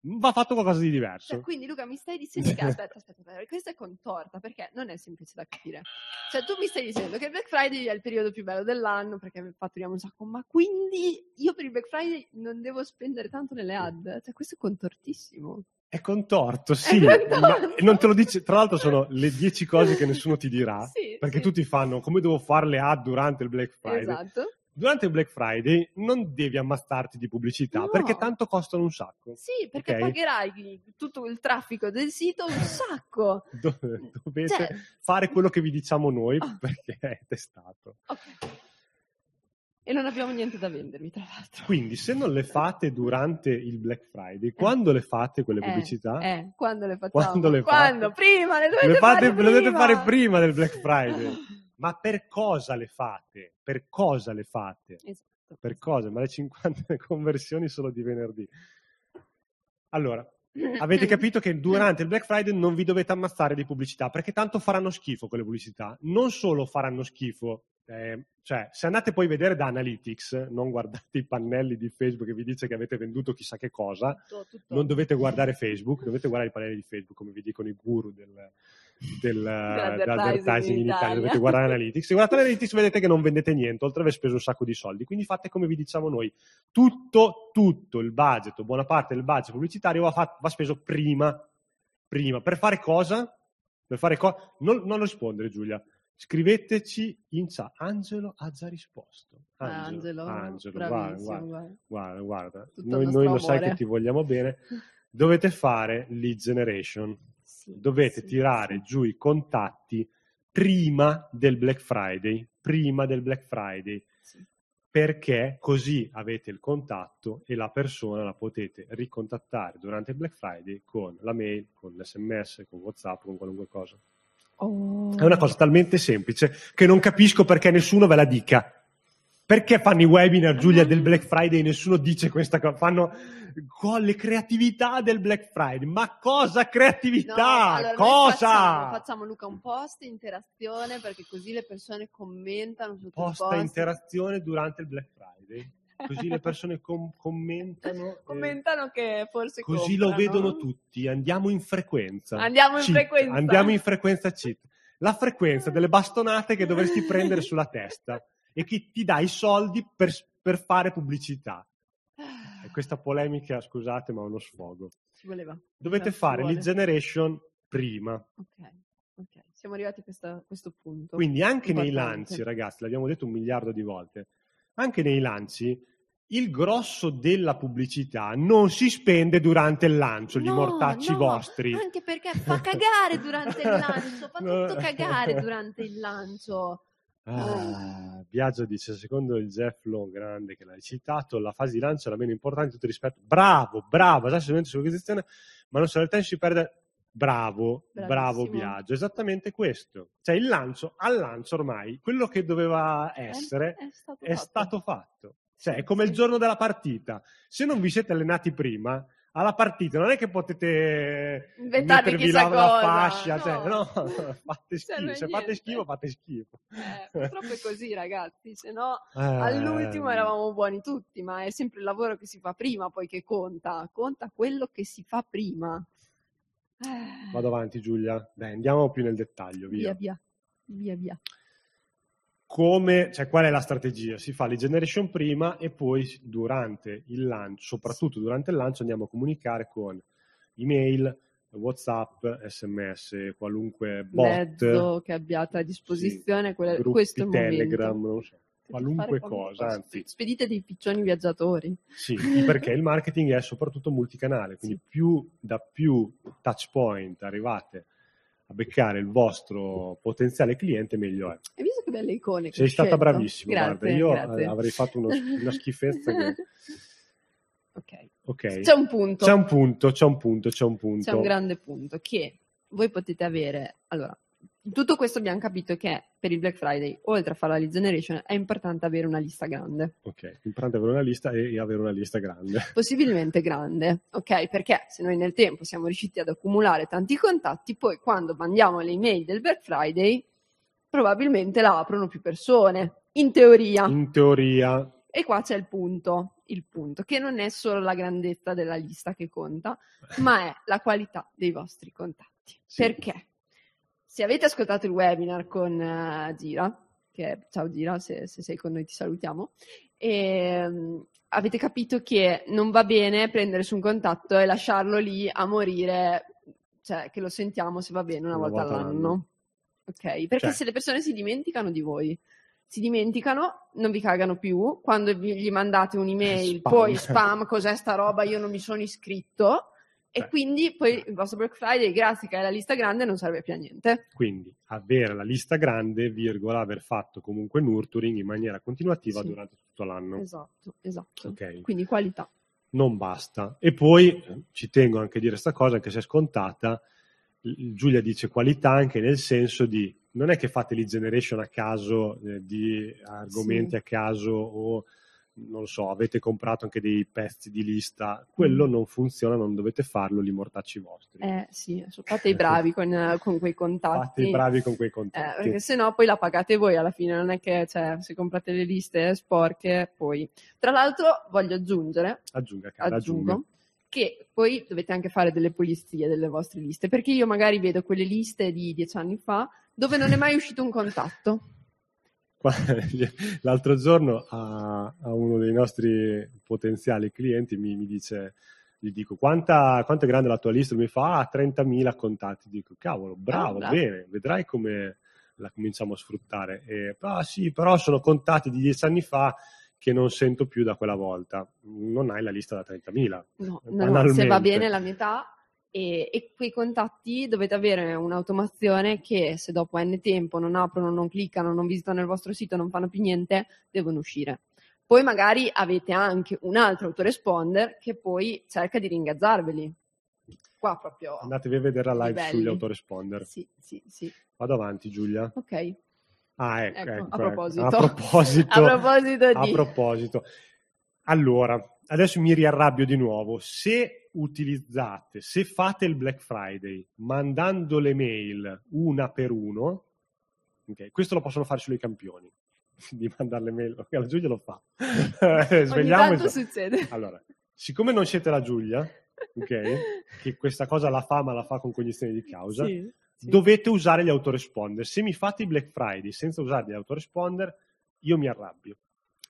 Va fatto qualcosa di diverso. Cioè, quindi Luca mi stai dicendo che aspetta, aspetta, aspetta, questa è contorta perché non è semplice da capire. Cioè, tu mi stai dicendo che il Black Friday è il periodo più bello dell'anno perché fatturiamo un sacco, ma quindi io per il Black Friday non devo spendere tanto nelle ad? Cioè, questo è contortissimo. È contorto, sì, contorto. ma non te lo dice. Tra l'altro, sono le 10 cose che nessuno ti dirà. Sì, perché sì. tutti fanno come devo fare le ad durante il Black Friday. Esatto. Durante il Black Friday non devi ammazzarti di pubblicità No. perché tanto costano un sacco. Sì, perché Ok. pagherai tutto il traffico del sito un sacco. (laughs) Do- dovete Cioè- fare quello che vi diciamo noi Ah. perché è testato. Ok. E non abbiamo niente da vendervi, tra l'altro. Quindi, se non le fate durante il Black Friday, quando le fate quelle Eh, pubblicità? Eh, quando le facciamo? Quando le fate? Quando? Prima, le dovete le, fate- fare le dovete prima. fare prima del Black Friday. (laughs) Ma per cosa le fate? Per cosa le fate? Esatto. Per cosa? Ma le 50 (laughs) conversioni solo di venerdì. Allora, (clears throat) avete capito che durante il Black Friday non vi dovete ammazzare di pubblicità perché tanto faranno schifo quelle pubblicità. Non solo faranno schifo, eh, cioè se andate poi a vedere da Analytics, non guardate i pannelli di Facebook che vi dice che avete venduto chissà che cosa, Tutto, tutto. non dovete (laughs) guardare Facebook, dovete guardare i pannelli di Facebook come vi dicono i guru del, del, dell'advertising in Italia. dovete guardare Analytics. Se guardate Analytics vedete che non vendete niente, oltre ad aver speso un sacco di soldi. Quindi fate come vi diciamo noi. Tutto, tutto il budget, buona parte del budget pubblicitario va, fa- va speso prima. Prima. Per fare cosa? Per fare cosa? Non, non rispondere Giulia. Scriveteci in chat. Angelo ha già risposto. Ah, Angelo, Angelo, guarda, bravissimo, guarda, guarda. guarda, guarda. Noi, noi lo sai che ti vogliamo bene. Dovete fare lead generation dovete sì, tirare sì. giù i contatti prima del Black Friday, prima del Black Friday, Sì. perché così avete il contatto e la persona la potete ricontattare durante il Black Friday con la mail, con l'SMS, con WhatsApp, con qualunque cosa. Oh. È una cosa talmente semplice che non capisco perché nessuno ve la dica. Perché fanno i webinar, Giulia, del Black Friday e nessuno dice questa cosa? Fanno con le creatività del Black Friday. Ma cosa No, creatività? allora noi cosa? Facciamo, facciamo, Luca un post interazione perché così le persone commentano sotto posta il post. interazione durante il Black Friday. Così le persone com- commentano. eh, commentano che forse così lo comprano. vedono tutti. Andiamo in frequenza. Andiamo in Cheat. frequenza. Andiamo in frequenza cheat. La frequenza delle bastonate che dovresti prendere sulla testa e che ti dà i soldi per, per fare pubblicità. E questa polemica, scusate, ma è uno sfogo. Ci voleva. Dovete fare lead generation prima. Ok, ok. Siamo arrivati a questa- questo punto. Quindi anche nei lanci, ragazzi, l'abbiamo detto un miliardo di volte, anche nei lanci il grosso della pubblicità non si spende durante il lancio, gli No, mortacci no, vostri. Anche perché fa (laughs) cagare durante il lancio, fa tutto cagare (laughs) durante il lancio. Ah, Biagio dice, secondo il Jeff Long grande che l'hai citato, la fase di lancio è la meno importante di tutto il rispetto. Bravo, bravo, esattamente sull'organizzazione, ma non so, nel tempo si perde... Bravo, bravo Bravissimo. Biagio, esattamente questo. Cioè il lancio, al lancio ormai, quello che doveva È- essere è stato è fatto. stato fatto. Cioè, è come il giorno della partita. Se non vi siete allenati prima, alla partita non è che potete Inventarvi mettervi la, la fascia, No. cioè, no, (laughs) (laughs) fate Cioè, schifo. Se fate schifo, fate schifo. Eh, purtroppo è così, ragazzi. Se no, Eh, all'ultimo eravamo buoni tutti, ma è sempre il lavoro che si fa prima poi che conta. Conta quello che si fa prima. Eh, Vado avanti, Giulia. Dai, andiamo più nel dettaglio. Via. via, via, via, via. Come, cioè, qual è la strategia? Si fa lead generation prima e poi durante il lancio, soprattutto durante il lancio, andiamo a comunicare con email, WhatsApp, sms, qualunque bot, Mezzo che abbiate a disposizione, quella- gruppi questo è il Telegram, momento. non so. qualunque cosa, anzi. Spedite dei piccioni viaggiatori. (laughs) Sì, perché il marketing è soprattutto multicanale, quindi più, da più touch point arrivate a beccare il vostro potenziale cliente, meglio è. Hai visto che belle icone? che Sei stata scelto? bravissima, Grazie, guarda, io grazie. eh, avrei fatto uno- una schifezza che... (laughs) Ok. Ok, C'è un punto. c'è un punto, c'è un punto, c'è un punto. C'è un grande punto che voi potete avere. Allora, tutto questo abbiamo capito che per il Black Friday, oltre a fare la lead generation, è importante avere una lista grande, Ok, l'importante è avere una lista e, e avere una lista grande. (laughs) possibilmente grande, ok? Perché se noi nel tempo siamo riusciti ad accumulare tanti contatti, poi quando mandiamo le email del Black Friday, probabilmente la aprono più persone, in teoria. In teoria, E qua c'è il punto, il punto, che non è solo la grandezza della lista che conta, (laughs) ma è la qualità dei vostri contatti. Sì. Perché? Se avete ascoltato il webinar con eh, Gira, che ciao Gira, se, se sei con noi ti salutiamo, ehm, avete capito che non va bene prendere su un contatto e lasciarlo lì a morire, cioè che lo sentiamo se va bene una, Una volta, volta all'anno. all'anno. Ok? Perché Cioè- se le persone si dimenticano di voi, si dimenticano, non vi cagano più, quando vi- gli mandate un'email, Spam. poi spam, cos'è sta roba, io non mi sono iscritto, e Beh. quindi poi il vostro Black Friday, grazie che è la lista grande, non serve più a niente. quindi avere la lista grande, virgola, aver fatto comunque nurturing in maniera continuativa Sì. durante tutto l'anno. Esatto, esatto. Ok. Quindi qualità. non basta. E poi eh, ci tengo anche a dire questa cosa, anche se è scontata, Giulia dice qualità anche nel senso di non è che fate lead generation a caso eh, di argomenti Sì. a caso o non lo so, avete comprato anche dei pezzi di lista, quello Mm. non funziona, non dovete farlo, li mortacci vostri. Eh sì, fate i bravi con, eh, con quei contatti. Fate i bravi con quei Eh, contatti. perché se no poi la pagate voi alla fine, non è che cioè, se comprate le liste sporche poi. Tra l'altro voglio aggiungere, Aggiunga, cara, aggiungo, aggiunga. che poi dovete anche fare delle pulizie delle vostre liste, perché io magari vedo quelle liste di dieci anni fa dove non è mai uscito un contatto. (laughs) L'altro giorno a, a uno dei nostri potenziali clienti mi, mi dice, gli dico quanta, quanto è grande la tua lista? Mi fa ah, 30.000 contatti. Dico cavolo, bravo, bravo. bene, vedrai come la cominciamo a sfruttare. E, ah sì, però sono contatti di dieci anni fa che non sento più da quella volta. Non hai la lista da 30.000. No, no, se va bene la metà e, e quei contatti dovete avere un'automazione che se dopo n tempo non aprono, non cliccano, non visitano il vostro sito, non fanno più niente, devono uscire. Poi magari avete anche un altro autoresponder che poi cerca di ringazzarveli. Qua proprio. Andatevi a vedere la live sugli autoresponder. Sì, sì, sì. Vado avanti Giulia. Ok. Ah, ecco, Ecco, ecco, a ecco. proposito. A proposito. (laughs) A proposito A di... proposito, allora, adesso mi riarrabbio di nuovo. Se utilizzate, se fate il Black Friday mandando le mail una per uno, ok, questo lo possono fare solo i campioni, (laughs) di mandare le mail, ok, la Giulia lo fa. (laughs) Ogni Svegliamo il- succede. Allora, siccome non siete la Giulia, ok, (laughs) che questa cosa la fa ma la fa con cognizione di causa, Sì, sì. dovete usare gli autoresponder. Se mi fate i Black Friday senza usare gli autoresponder, io mi arrabbio.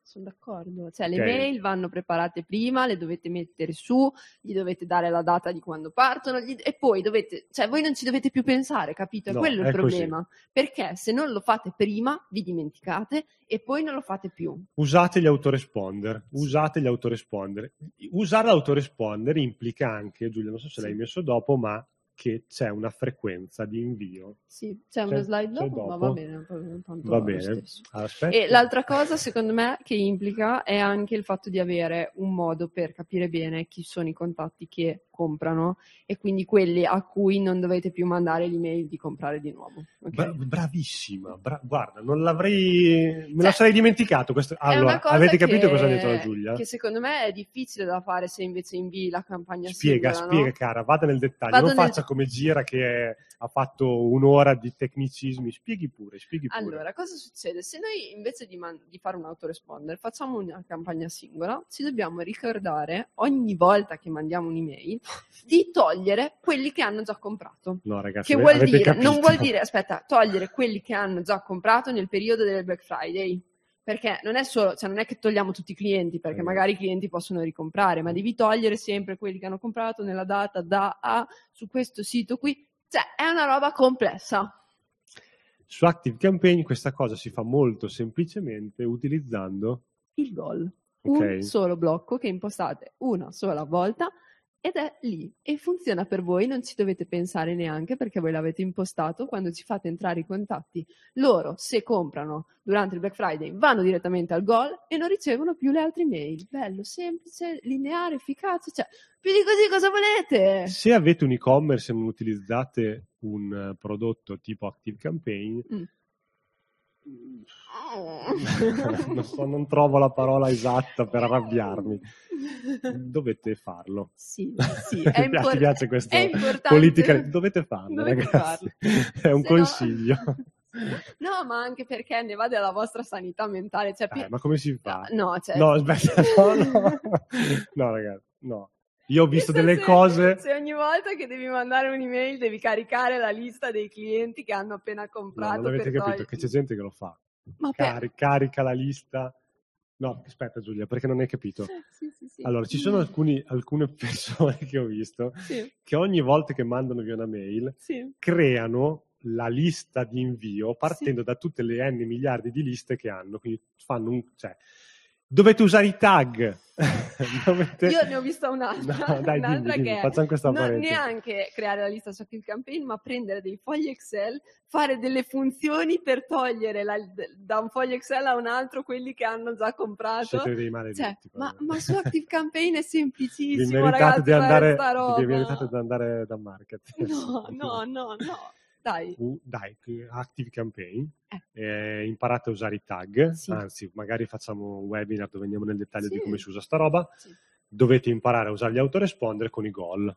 Sono d'accordo, cioè le Ok. mail vanno preparate prima, le dovete mettere su, gli dovete dare la data di quando partono gli- e poi dovete, cioè voi non ci dovete più pensare, capito? È No, quello il è così. problema, perché se non lo fate prima vi dimenticate e poi non lo fate più. Usate gli autoresponder, usate gli autoresponder. Usare l'autoresponder implica anche, Giulia, non so se Sì. l'hai messo dopo, ma che c'è una frequenza di invio. Sì, c'è C'è- slide c'è dopo, ma dopo? va bene, Va bene. Aspetta. E l'altra cosa, secondo me, che implica è anche il fatto di avere un modo per capire bene chi sono i contatti che comprano e quindi quelli a cui non dovete più mandare l'email di comprare di nuovo. ok? Bra- bravissima, bra- guarda, non l'avrei, me Cioè, la sarei dimenticato. Questo. È Allora, avete capito che- cosa ha detto la Giulia? Che secondo me è difficile da fare se invece invii la campagna Spiega, singola, spiega, no? cara, vada nel dettaglio, Vado non nel- faccia come Gira che ha fatto un'ora di tecnicismi. Spieghi pure, spieghi pure. Allora, cosa succede? Se noi invece di, man- di fare un autoresponder facciamo una campagna singola, ci dobbiamo ricordare ogni volta che mandiamo un'email di togliere quelli che hanno già comprato. no, ragazzi, Che vuol dire? capito? Non vuol dire, aspetta, togliere quelli che hanno già comprato nel periodo del Black Friday. Perché non è solo, cioè non è che togliamo tutti i clienti, perché Eh. magari i clienti possono ricomprare, ma devi togliere sempre quelli che hanno comprato nella data da A su questo sito qui. Cioè, è una roba complessa. Su ActiveCampaign questa cosa si fa molto semplicemente utilizzando Il goal. Ok. Un solo blocco che impostate una sola volta ed è lì e funziona per voi, non ci dovete pensare neanche perché voi l'avete impostato quando ci fate entrare i contatti. Loro, se comprano durante il Black Friday, vanno direttamente al goal e non ricevono più le altre mail. Bello, semplice, lineare, efficace, cioè più di così cosa volete? Se avete un e-commerce e non utilizzate un eh, prodotto tipo ActiveCampaign, Mm. (laughs) non, so, non trovo la parola esatta per arrabbiarmi, dovete farlo. Sì, sì, Mi (laughs) è, piace- impor- ti piace questa è importante. politica? Dovete farlo, Dovete ragazzi. farlo. (laughs) È un Se no- consiglio. No, ma anche perché ne va della vostra sanità mentale. Cioè, pi- Eh, ma come si fa? No, cioè, No, aspetta, no, no. No, ragazzi, no. Io ho visto delle se- cose... (laughs) Se ogni volta che devi mandare un'email devi caricare la lista dei clienti che hanno appena No, comprato. non avete capito togliere- che c'è gente che lo fa. Ma Cari- carica la lista. No, aspetta Giulia, perché non hai capito. (laughs) Sì, sì, sì. Allora, ci sono alcuni- alcune (laughs) persone che ho visto che ogni volta che mandano via una mail creano la lista di invio partendo da tutte le n miliardi di liste che hanno. Quindi fanno un... Cioè, dovete usare i tag. (laughs) Dovete- Io ne ho vista un'altra, No, dai, un'altra dimmi, dimmi, che è facciamo questa non parentesi. neanche creare la lista su Active Campaign, ma prendere dei fogli Excel, fare delle funzioni per togliere la- da un foglio Excel a un altro quelli che hanno già comprato. Cioè, ma, ma su Active Campaign è semplicissimo, ragazzi, di andare, vi meritate di andare da marketing. No, no, no, no. Dai. Uh, dai, Active Campaign, Eh. eh, imparate a usare i tag, Sì. anzi magari facciamo un webinar dove andiamo nel dettaglio di Sì. come si usa sta roba, Sì. dovete imparare a usare gli autoresponder con i goal,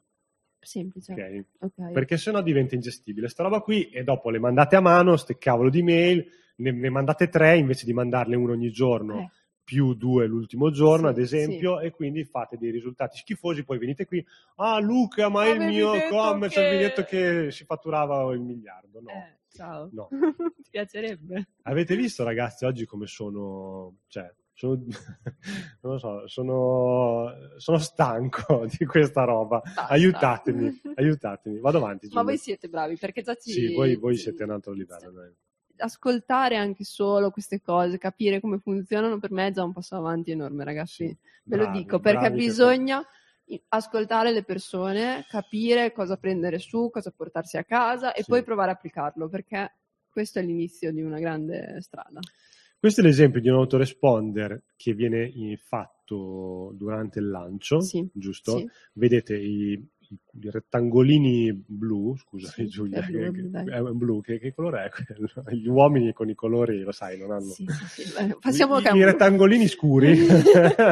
Semplice. ok? Ok. Perché sennò diventa ingestibile sta roba qui e dopo le mandate a mano, ste cavolo di mail, ne, ne mandate tre invece di mandarle uno ogni giorno. Eh. Più due l'ultimo giorno, Sì, ad esempio, e quindi fate dei risultati schifosi. Poi venite qui, ah Luca, ma il Avevi mio detto e-commerce che- avevi detto che si fatturava il miliardo. No, Eh, ciao. no. (laughs) Ti piacerebbe? Avete visto, ragazzi, oggi come sono. Cioè, sono, (laughs) non lo so, sono, sono stanco (laughs) di questa roba. Basta. Aiutatemi, aiutatemi. Vado avanti. Ma Giulia. voi siete bravi perché già ci... Sì, voi, voi siete a un altro livello. dai. Ascoltare anche solo queste cose, capire come funzionano, per me è già un passo avanti enorme, ragazzi. Sì, Ve lo bravi, dico perché bisogna i- ascoltare le persone, capire cosa prendere su, cosa portarsi a casa e Sì. poi provare a applicarlo perché questo è l'inizio di una grande strada. Questo è l'esempio di un autoresponder che viene in- fatto durante il lancio, Sì, giusto? Sì. Vedete i, i- rettangolini blu, scusami Sì, Giulia, è blu, che, blu, è blu, che, che colore è quello? (laughs) Gli uomini con i colori, lo sai, non hanno... Sì, sì, Passiamo I, i rettangolini scuri (laughs)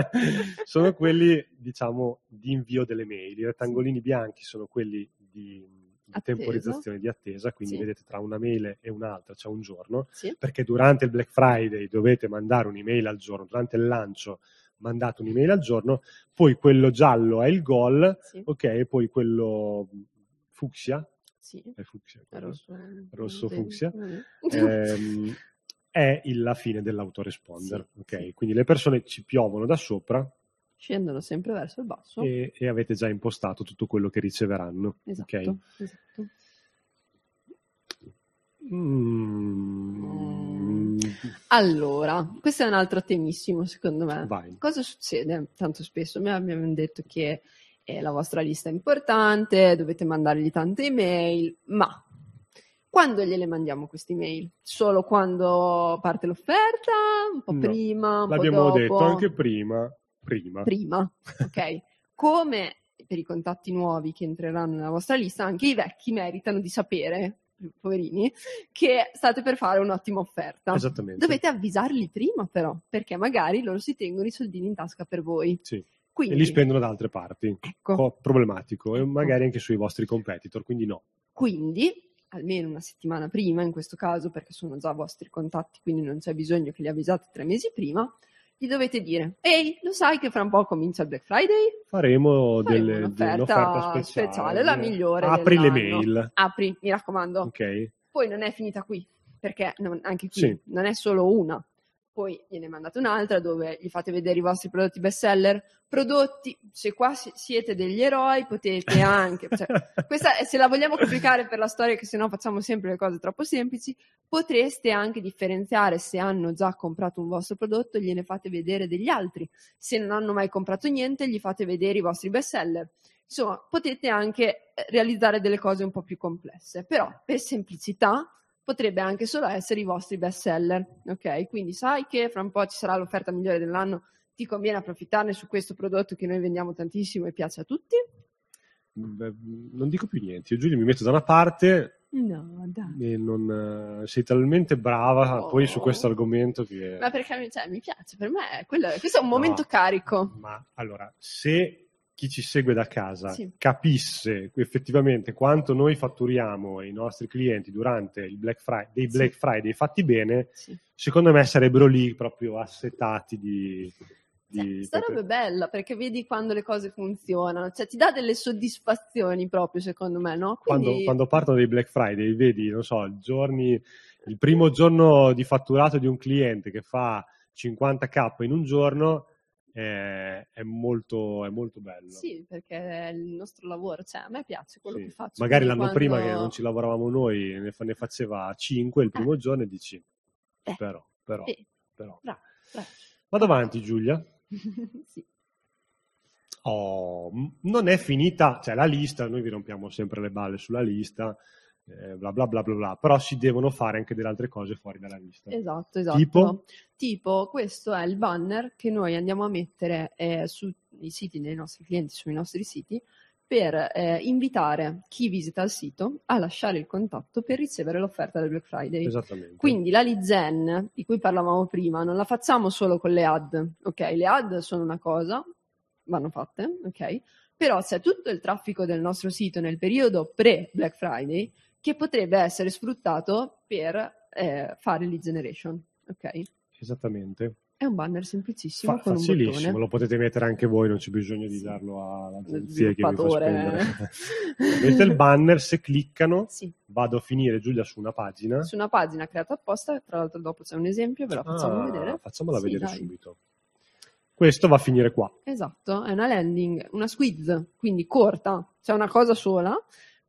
(laughs) sono quelli, diciamo, di invio delle mail. I rettangolini bianchi sono quelli di Attesa. temporizzazione, di attesa, quindi Sì. vedete tra una mail e un'altra c'è un giorno Sì. perché durante il Black Friday dovete mandare un'email al giorno, durante il lancio mandate un'email al giorno, poi quello giallo è il goal, Sì, ok, e poi quello fucsia, sì. è fucsia, rosso, Rosso non fucsia. ehm, (laughs) è il- la fine dell'autoresponder, Sì, ok? Quindi le persone ci piovono da sopra Scendono sempre verso il basso. e, e avete già impostato tutto quello che riceveranno, Esatto, ok? esatto. Mm, Allora, questo è un altro temissimo secondo me. vai. Cosa succede? Tanto spesso mi abbiamo detto che eh, la vostra lista è importante, dovete mandargli tante email, ma quando gliele mandiamo queste email? Solo quando parte l'offerta? Un po' No, prima? Un L'abbiamo po' detto anche prima, prima. prima, ok? Come per i contatti nuovi che entreranno nella vostra lista, anche i vecchi meritano di sapere, poverini, (laughs) che state per fare un'ottima offerta. Esattamente. Dovete avvisarli prima però, perché magari loro si tengono i soldini in tasca per voi. Sì. Quindi, E li spendono da altre parti. ecco, Co- problematico e Ecco. magari anche sui vostri competitor, quindi no. quindi almeno una settimana prima in questo caso, perché sono già vostri contatti, quindi non c'è bisogno che li avvisate tre mesi prima, gli dovete dire, ehi, lo sai che fra un po' comincia il Black Friday? Faremo, Faremo delle, un'offerta un'offerta speciale. speciale, la migliore Apri le dell'anno. mail, Apri, mi raccomando. ok? Poi non è finita qui, perché non- anche qui Sì. non è solo una. Poi gliene mandate un'altra dove gli fate vedere i vostri prodotti best seller, prodotti, se qua siete degli eroi potete (laughs) anche, cioè, questa se la vogliamo complicare per la storia che se no facciamo sempre le cose troppo semplici, potreste anche differenziare se hanno già comprato un vostro prodotto, gliene fate vedere degli altri, se non hanno mai comprato niente gli fate vedere i vostri best seller. Insomma, potete anche eh, realizzare delle cose un po' più complesse, però per semplicità potrebbe anche solo essere i vostri best seller, ok? Quindi sai che fra un po' ci sarà l'offerta migliore dell'anno, ti conviene approfittarne su questo prodotto che noi vendiamo tantissimo e piace a tutti? Beh, non dico più niente, io Giulia mi metto da una parte No, dai. e non, eh, sei talmente brava Oh. poi su questo argomento che... Ma perché cioè, mi piace, per me quello- questo è un No. momento carico. Ma allora, se chi ci segue da casa Sì. capisse effettivamente quanto noi fatturiamo ai nostri clienti durante il Black Friday, dei Sì. Black Friday fatti bene, Sì. secondo me sarebbero lì proprio assetati di... di- roba è bella perché vedi quando le cose funzionano, cioè ti dà delle soddisfazioni proprio secondo me, no? quando, Quindi quando partono dei Black Friday, vedi, non so, i giorni, il primo giorno di fatturato di un cliente che fa 50k in un giorno eh, è, molto, è molto bello. sì, perché è il nostro lavoro, cioè a me piace quello Sì. che faccio. Magari l'anno quando- prima che non ci lavoravamo noi ne, ne faceva 5 il primo giorno e dici, Eh. però, però, Eh, però. bravo, bravo. Vado avanti Giulia. (laughs) sì. Oh, non è finita, cioè la lista, noi vi rompiamo sempre le balle sulla lista, eh, bla bla bla bla bla, però si devono fare anche delle altre cose fuori dalla lista. Esatto, esatto. Tipo? Tipo, questo è il banner che noi andiamo a mettere eh, sui siti dei nostri clienti, sui nostri siti, per eh, invitare chi visita il sito a lasciare il contatto per ricevere l'offerta del Black Friday. Esattamente. Quindi la lead gen di cui parlavamo prima non la facciamo solo con le ad, ok? Le ad sono una cosa, vanno fatte, ok? Però c'è tutto il traffico del nostro sito nel periodo pre-Black Friday che potrebbe essere sfruttato per eh, fare lead generation, ok? Esattamente. È un banner semplicissimo Fa- con un bottone. lo potete mettere anche voi, non c'è bisogno di darlo all'agenzia che vi fa Sviluppatore. spendere. (laughs) Vedete il banner, se cliccano, Sì, vado a finire Giulia su una pagina. su una pagina creata apposta, tra l'altro dopo c'è un esempio, ve la facciamo Ah, vedere. Facciamola Sì, vedere dai. subito. Questo va a finire qua. Esatto, è una landing, una squiz, quindi corta, c'è una cosa sola,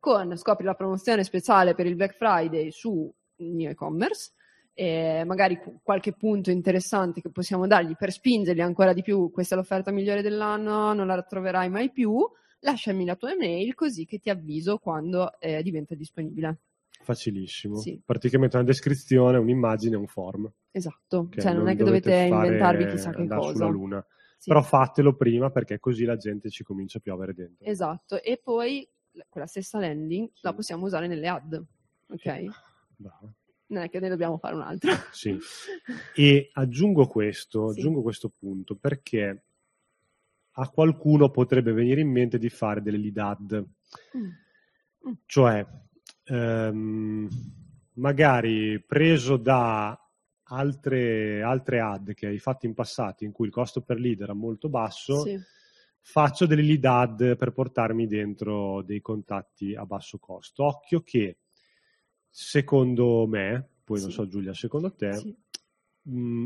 con scopri la promozione speciale per il Black Friday su mio e-commerce, e magari qu- qualche punto interessante che possiamo dargli per spingerli ancora di più, questa è l'offerta migliore dell'anno, non la troverai mai più, lasciami la tua email così che ti avviso quando eh, diventa disponibile. Facilissimo. Sì. Praticamente una descrizione, un'immagine, un form. Esatto, che cioè non, è che dovete, fare- inventarvi chissà che cosa. sulla luna. Sì. Però fatelo prima perché così la gente ci comincia a piovere dentro. Esatto, e poi quella stessa landing Sì. la possiamo usare nelle ad, ok? Bravo. Non è che ne dobbiamo fare un'altra. Sì. (laughs) E aggiungo questo, Sì. aggiungo questo punto perché a qualcuno potrebbe venire in mente di fare delle lead ad, Mm. cioè ehm, magari preso da altre, altre ad che hai fatto in passato in cui il costo per lead era molto basso, Sì, faccio delle lead ad per portarmi dentro dei contatti a basso costo. Occhio che secondo me, poi non Sì. so Giulia, secondo te, sì, mh,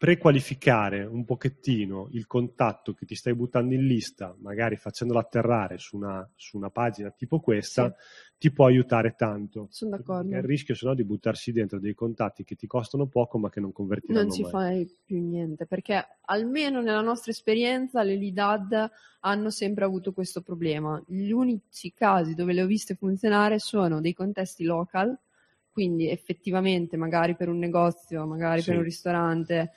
prequalificare un pochettino il contatto che ti stai buttando in lista, magari facendolo atterrare su una, su una pagina tipo questa, ti può aiutare tanto. sono d'accordo. Perché Il rischio se no di buttarsi dentro dei contatti che ti costano poco ma che non convertiranno Non ci mai. fai più niente, perché almeno nella nostra esperienza le lead ad hanno sempre avuto questo problema. Gli unici casi dove le ho viste funzionare sono dei contesti local, quindi effettivamente magari per un negozio, magari Sì. per un ristorante,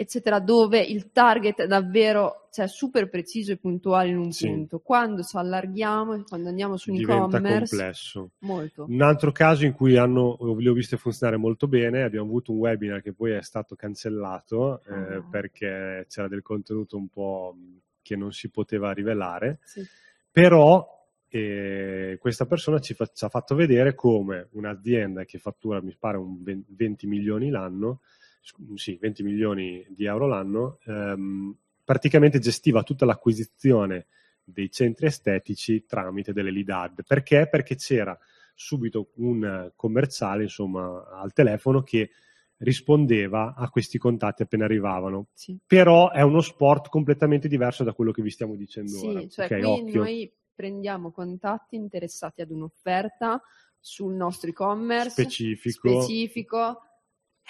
eccetera, dove il target è davvero cioè, super preciso e puntuale in un Sì. punto. Quando ci allarghiamo, quando andiamo su un Diventa e-commerce, complesso. molto. Un altro caso in cui hanno, le ho viste funzionare molto bene, abbiamo avuto un webinar che poi è stato cancellato eh, Ah. perché c'era del contenuto un po' che non si poteva rivelare, Sì. però eh, questa persona ci, fa- ci ha fatto vedere come un'azienda che fattura, mi pare, un 20 milioni l'anno, sì, 20 milioni di euro l'anno, ehm, praticamente gestiva tutta l'acquisizione dei centri estetici tramite delle lead ad. Perché? Perché c'era subito un commerciale, insomma, al telefono che rispondeva a questi contatti appena arrivavano. Sì. Però è uno sport completamente diverso da quello che vi stiamo dicendo Sì, ora. cioè Ok, qui occhio. noi prendiamo contatti interessati ad un'offerta sul nostro e-commerce Specifico. specifico.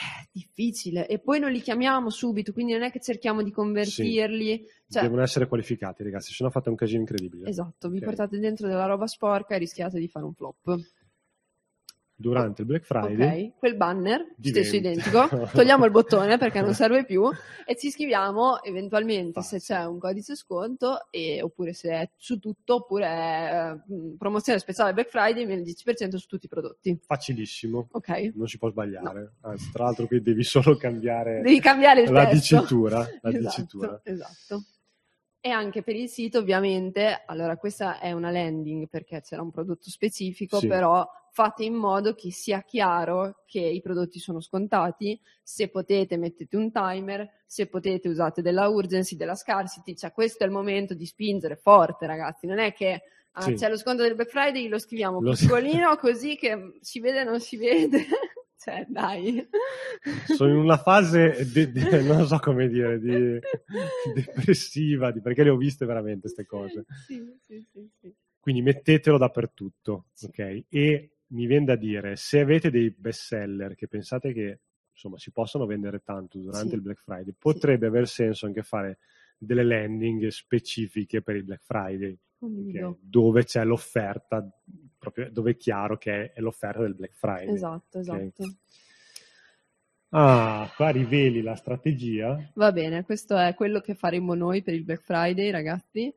Eh, difficile e poi non li chiamiamo subito quindi non è che cerchiamo di convertirli cioè, Devono essere qualificati, ragazzi, se no fate un casino incredibile. esatto vi Ok. portate dentro della roba sporca e rischiate di fare un flop Durante il Black Friday ok quel banner stesso Diventa. identico togliamo il bottone perché non serve più e ci scriviamo eventualmente se c'è un codice sconto e, oppure se è su tutto oppure è eh, promozione speciale Black Friday meno il 10% su tutti i prodotti facilissimo, ok non si può sbagliare. Anzi, tra l'altro qui devi solo cambiare devi cambiare la dicitura. La (laughs) esatto, dicitura. esatto. E anche per il sito, ovviamente, allora questa è una landing perché c'era un prodotto specifico, Sì. però fate in modo che sia chiaro che i prodotti sono scontati. Se potete, mettete un timer, se potete, usate della urgency, della scarcity. Cioè, questo è il momento di spingere forte, ragazzi. Non è che ah, Sì. c'è lo sconto del Black Friday, lo scriviamo Lo- piccolino così che si vede o non si vede. (laughs) cioè, dai. Sono in una fase, di- di- (laughs) non so come dire, di, depressiva, di- perché le ho viste veramente queste cose. Sì, sì, sì, sì. Quindi mettetelo dappertutto, Sì. ok? E mi viene da dire, se avete dei best seller che pensate che insomma si possono vendere tanto durante Sì. il Black Friday, potrebbe aver senso anche fare delle landing specifiche per il Black Friday, ok? Condivido. dove c'è l'offerta, proprio dove è chiaro che è l'offerta del Black Friday. Esatto, esatto. Ah, qua riveli la strategia. Va bene, questo è quello che faremo noi per il Black Friday, ragazzi.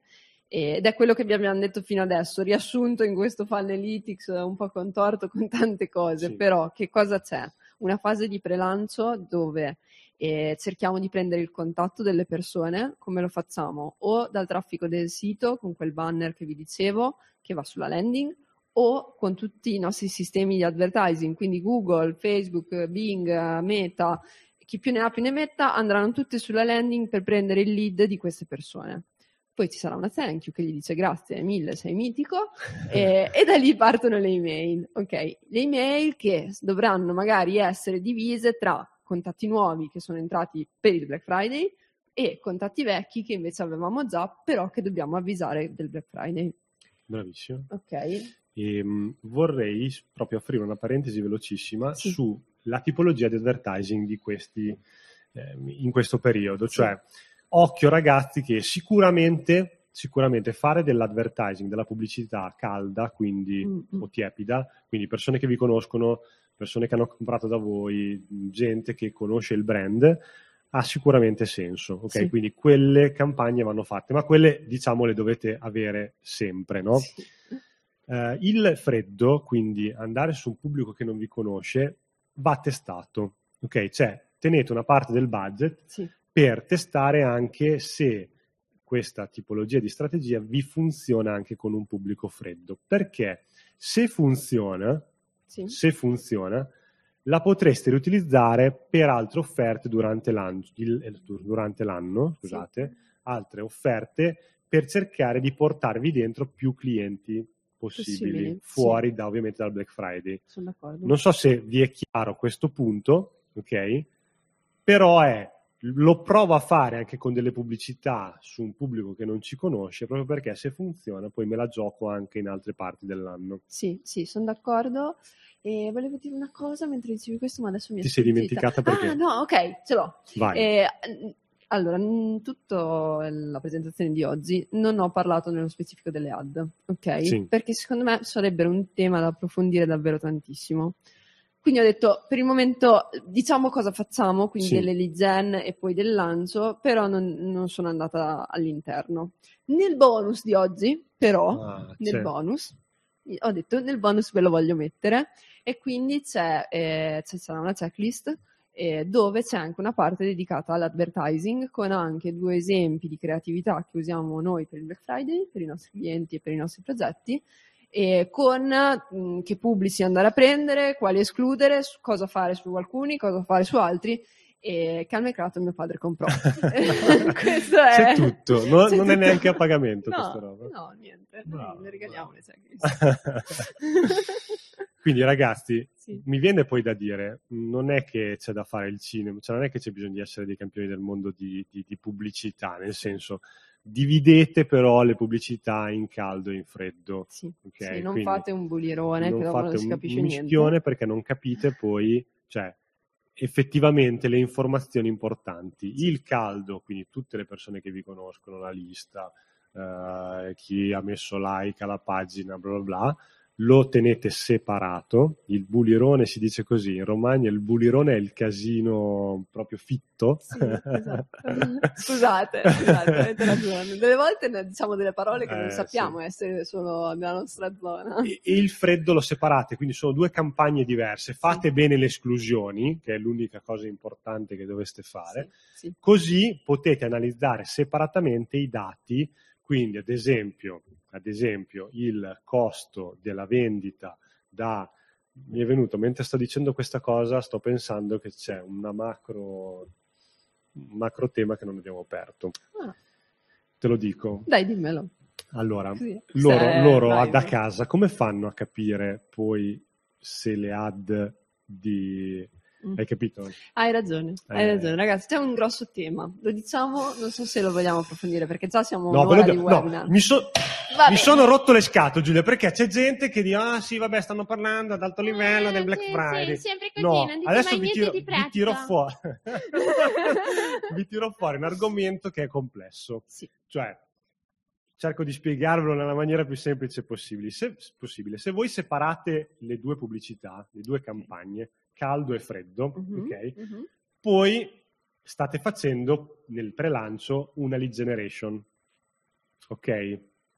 Ed è quello che vi abbiamo detto fino adesso, riassunto in questo Funnelytics un po' contorto con tante cose, Sì. però che cosa c'è? Una fase di prelancio dove eh, cerchiamo di prendere il contatto delle persone, come lo facciamo? O dal traffico del sito, con quel banner che vi dicevo, che va sulla landing, o con tutti i nostri sistemi di advertising, quindi Google, Facebook, Bing, Meta, chi più ne ha più ne metta, andranno tutti sulla landing per prendere il lead di queste persone. Poi ci sarà una thank you che gli dice grazie mille, sei mitico, (laughs) e, e da lì partono le email. Ok, le email che dovranno magari essere divise tra contatti nuovi che sono entrati per il Black Friday e contatti vecchi che invece avevamo già, però che dobbiamo avvisare del Black Friday. Bravissimo. Ok, E, mh, vorrei proprio aprire una parentesi velocissima Sì. sulla tipologia di advertising di questi ehm, in questo periodo. Sì. Cioè, occhio ragazzi che sicuramente, sicuramente fare dell'advertising, della pubblicità calda, quindi Mm, mm. o tiepida, quindi persone che vi conoscono, persone che hanno comprato da voi, gente che conosce il brand, ha sicuramente senso. Ok, Sì. quindi quelle campagne vanno fatte, ma quelle diciamo le dovete avere sempre, no? Sì. Eh, il freddo, quindi andare su un pubblico che non vi conosce, va testato. Ok, cioè tenete una parte del budget Sì. per testare anche se questa tipologia di strategia vi funziona anche con un pubblico freddo. Perché se funziona, Sì. se funziona, la potreste riutilizzare per altre offerte durante l'anno, il- durante l'anno, scusate, altre offerte per cercare di portarvi dentro più clienti possibili, Possibili, fuori da ovviamente dal Black Friday. Sono d'accordo. Non so se vi è chiaro questo punto, ok? Però è lo provo a fare anche con delle pubblicità su un pubblico che non ci conosce, proprio perché se funziona poi me la gioco anche in altre parti dell'anno. Sì, sì, sono d'accordo. E volevo dire una cosa mentre dicevi questo, ma adesso mi è Ti sei sfuggita. dimenticata perché? Ah, no, ok, ce l'ho. Vai. Eh, allora, in tutta la presentazione di oggi non ho parlato nello specifico delle ad, ok? Sì. Perché secondo me sarebbero un tema da approfondire davvero tantissimo. Quindi ho detto, per il momento diciamo cosa facciamo, quindi Sì. delle lead gen e poi del lancio, però non, non sono andata all'interno. Nel bonus di oggi, però, Ah, nel c'è. bonus, ho detto nel bonus ve lo voglio mettere e quindi c'è, eh, ci sarà una checklist eh, dove c'è anche una parte dedicata all'advertising con anche due esempi di creatività che usiamo noi per il Black Friday, per i nostri clienti e per i nostri progetti e con mh, che pubblici andare a prendere, quali escludere, cosa fare su alcuni, cosa fare su altri e Calme e Crato mio padre comprò. (laughs) (laughs) Questo è... C'è tutto, no- C'è non è tutto. neanche a pagamento no, questa roba. No, niente, Bravo, le regaliamo bravo. (laughs) Quindi ragazzi, Sì. mi viene poi da dire, non è che c'è da fare il cinema, cioè non è che c'è bisogno di essere dei campioni del mondo di, di- di pubblicità, nel senso, dividete però le pubblicità in caldo e in freddo. Sì, ok? sì, non Quindi fate un bulirone non che dopo non si capisce un niente. perché non capite poi, cioè, effettivamente le informazioni importanti. Il caldo, quindi tutte le persone che vi conoscono, la lista, eh, chi ha messo like alla pagina, bla bla bla, lo tenete separato. Il bulirone si dice così, in Romagna il bulirone è il casino proprio fitto. Sì, esatto. (laughs) Scusate, scusate, avete ragione. Delle volte ne diciamo delle parole che non Eh, sappiamo sì. essere solo nella nostra zona. e il freddo lo separate, quindi sono due campagne diverse. Fate bene le esclusioni, che è l'unica cosa importante che dovreste fare. Sì, sì. Così potete analizzare separatamente i dati, quindi ad esempio, ad esempio il costo della vendita da... Mi è venuto, mentre sto dicendo questa cosa, sto pensando che c'è una macro, un macro tema che non abbiamo aperto. Ah, Te lo dico. dai, dimmelo. Allora, Così. loro, Se- loro vai, da vai. casa come fanno a capire poi se le ad di... Mm. Hai capito? Hai ragione, hai Eh. ragione, ragazzi. C'è un grosso tema. Lo diciamo, non so se lo vogliamo approfondire perché già siamo No, un'ora quello di che- no, webinar. mi, so- mi sono rotto le scatole, Giulia, perché c'è gente che dice: Ah, sì, vabbè, stanno parlando ad alto livello del Black Eh, sì, Friday. sì, sempre così, no, non dite adesso mai vi tiro, vi tiro fuori. (laughs) (laughs) vi tiro fuori un argomento che è complesso. Sì. Cioè, cerco di spiegarvelo nella maniera più semplice possibile. Se, possibile. Se voi separate le due pubblicità, le due campagne, caldo e freddo, Mhm, ok? mhm. Poi state facendo nel pre-lancio una lead generation. Ok?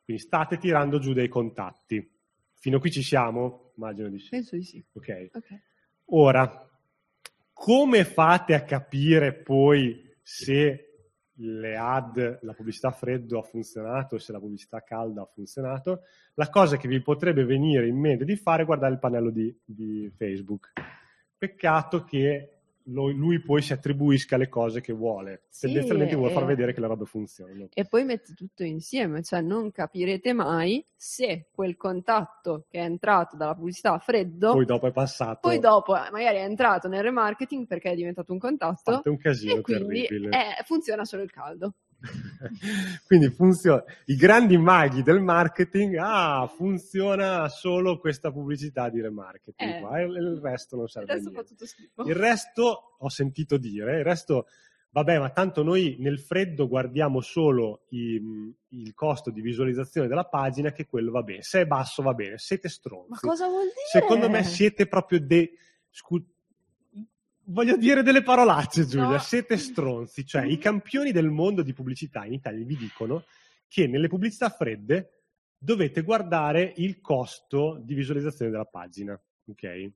Quindi state tirando giù dei contatti. Fino a qui ci siamo? Immagino di sì. Penso di sì. Ok. Ok. Ora, come fate a capire poi se le ad, la pubblicità freddo ha funzionato, se la pubblicità calda ha funzionato? La cosa che vi potrebbe venire in mente di fare è guardare il pannello di, di Facebook. Peccato che lui poi si attribuisca le cose che vuole. Sì, Tendenzialmente vuole far eh. vedere che le robe funzionano. E poi metti tutto insieme, cioè non capirete mai se quel contatto che è entrato dalla pubblicità a freddo, Poi poi, dopo è passato. dopo eh, magari è entrato nel remarketing perché è diventato un contatto Fate un casino e quindi terribile. eh, funziona solo il caldo. (laughs) Quindi funziona. I grandi maghi del marketing, ah, funziona solo questa pubblicità di remarketing Eh. qua, il resto non serve tutto schifo. Il resto ho sentito dire, il resto, vabbè, ma tanto noi nel freddo guardiamo solo i- il costo di visualizzazione della pagina, che quello va bene. Se è basso va bene, siete stronzi. Ma cosa vuol dire? Secondo me siete proprio dei... scu- Voglio dire delle parolacce, Giulia. No. Siete stronzi. Cioè, i campioni del mondo di pubblicità in Italia vi dicono che nelle pubblicità fredde dovete guardare il costo di visualizzazione della pagina. Ok?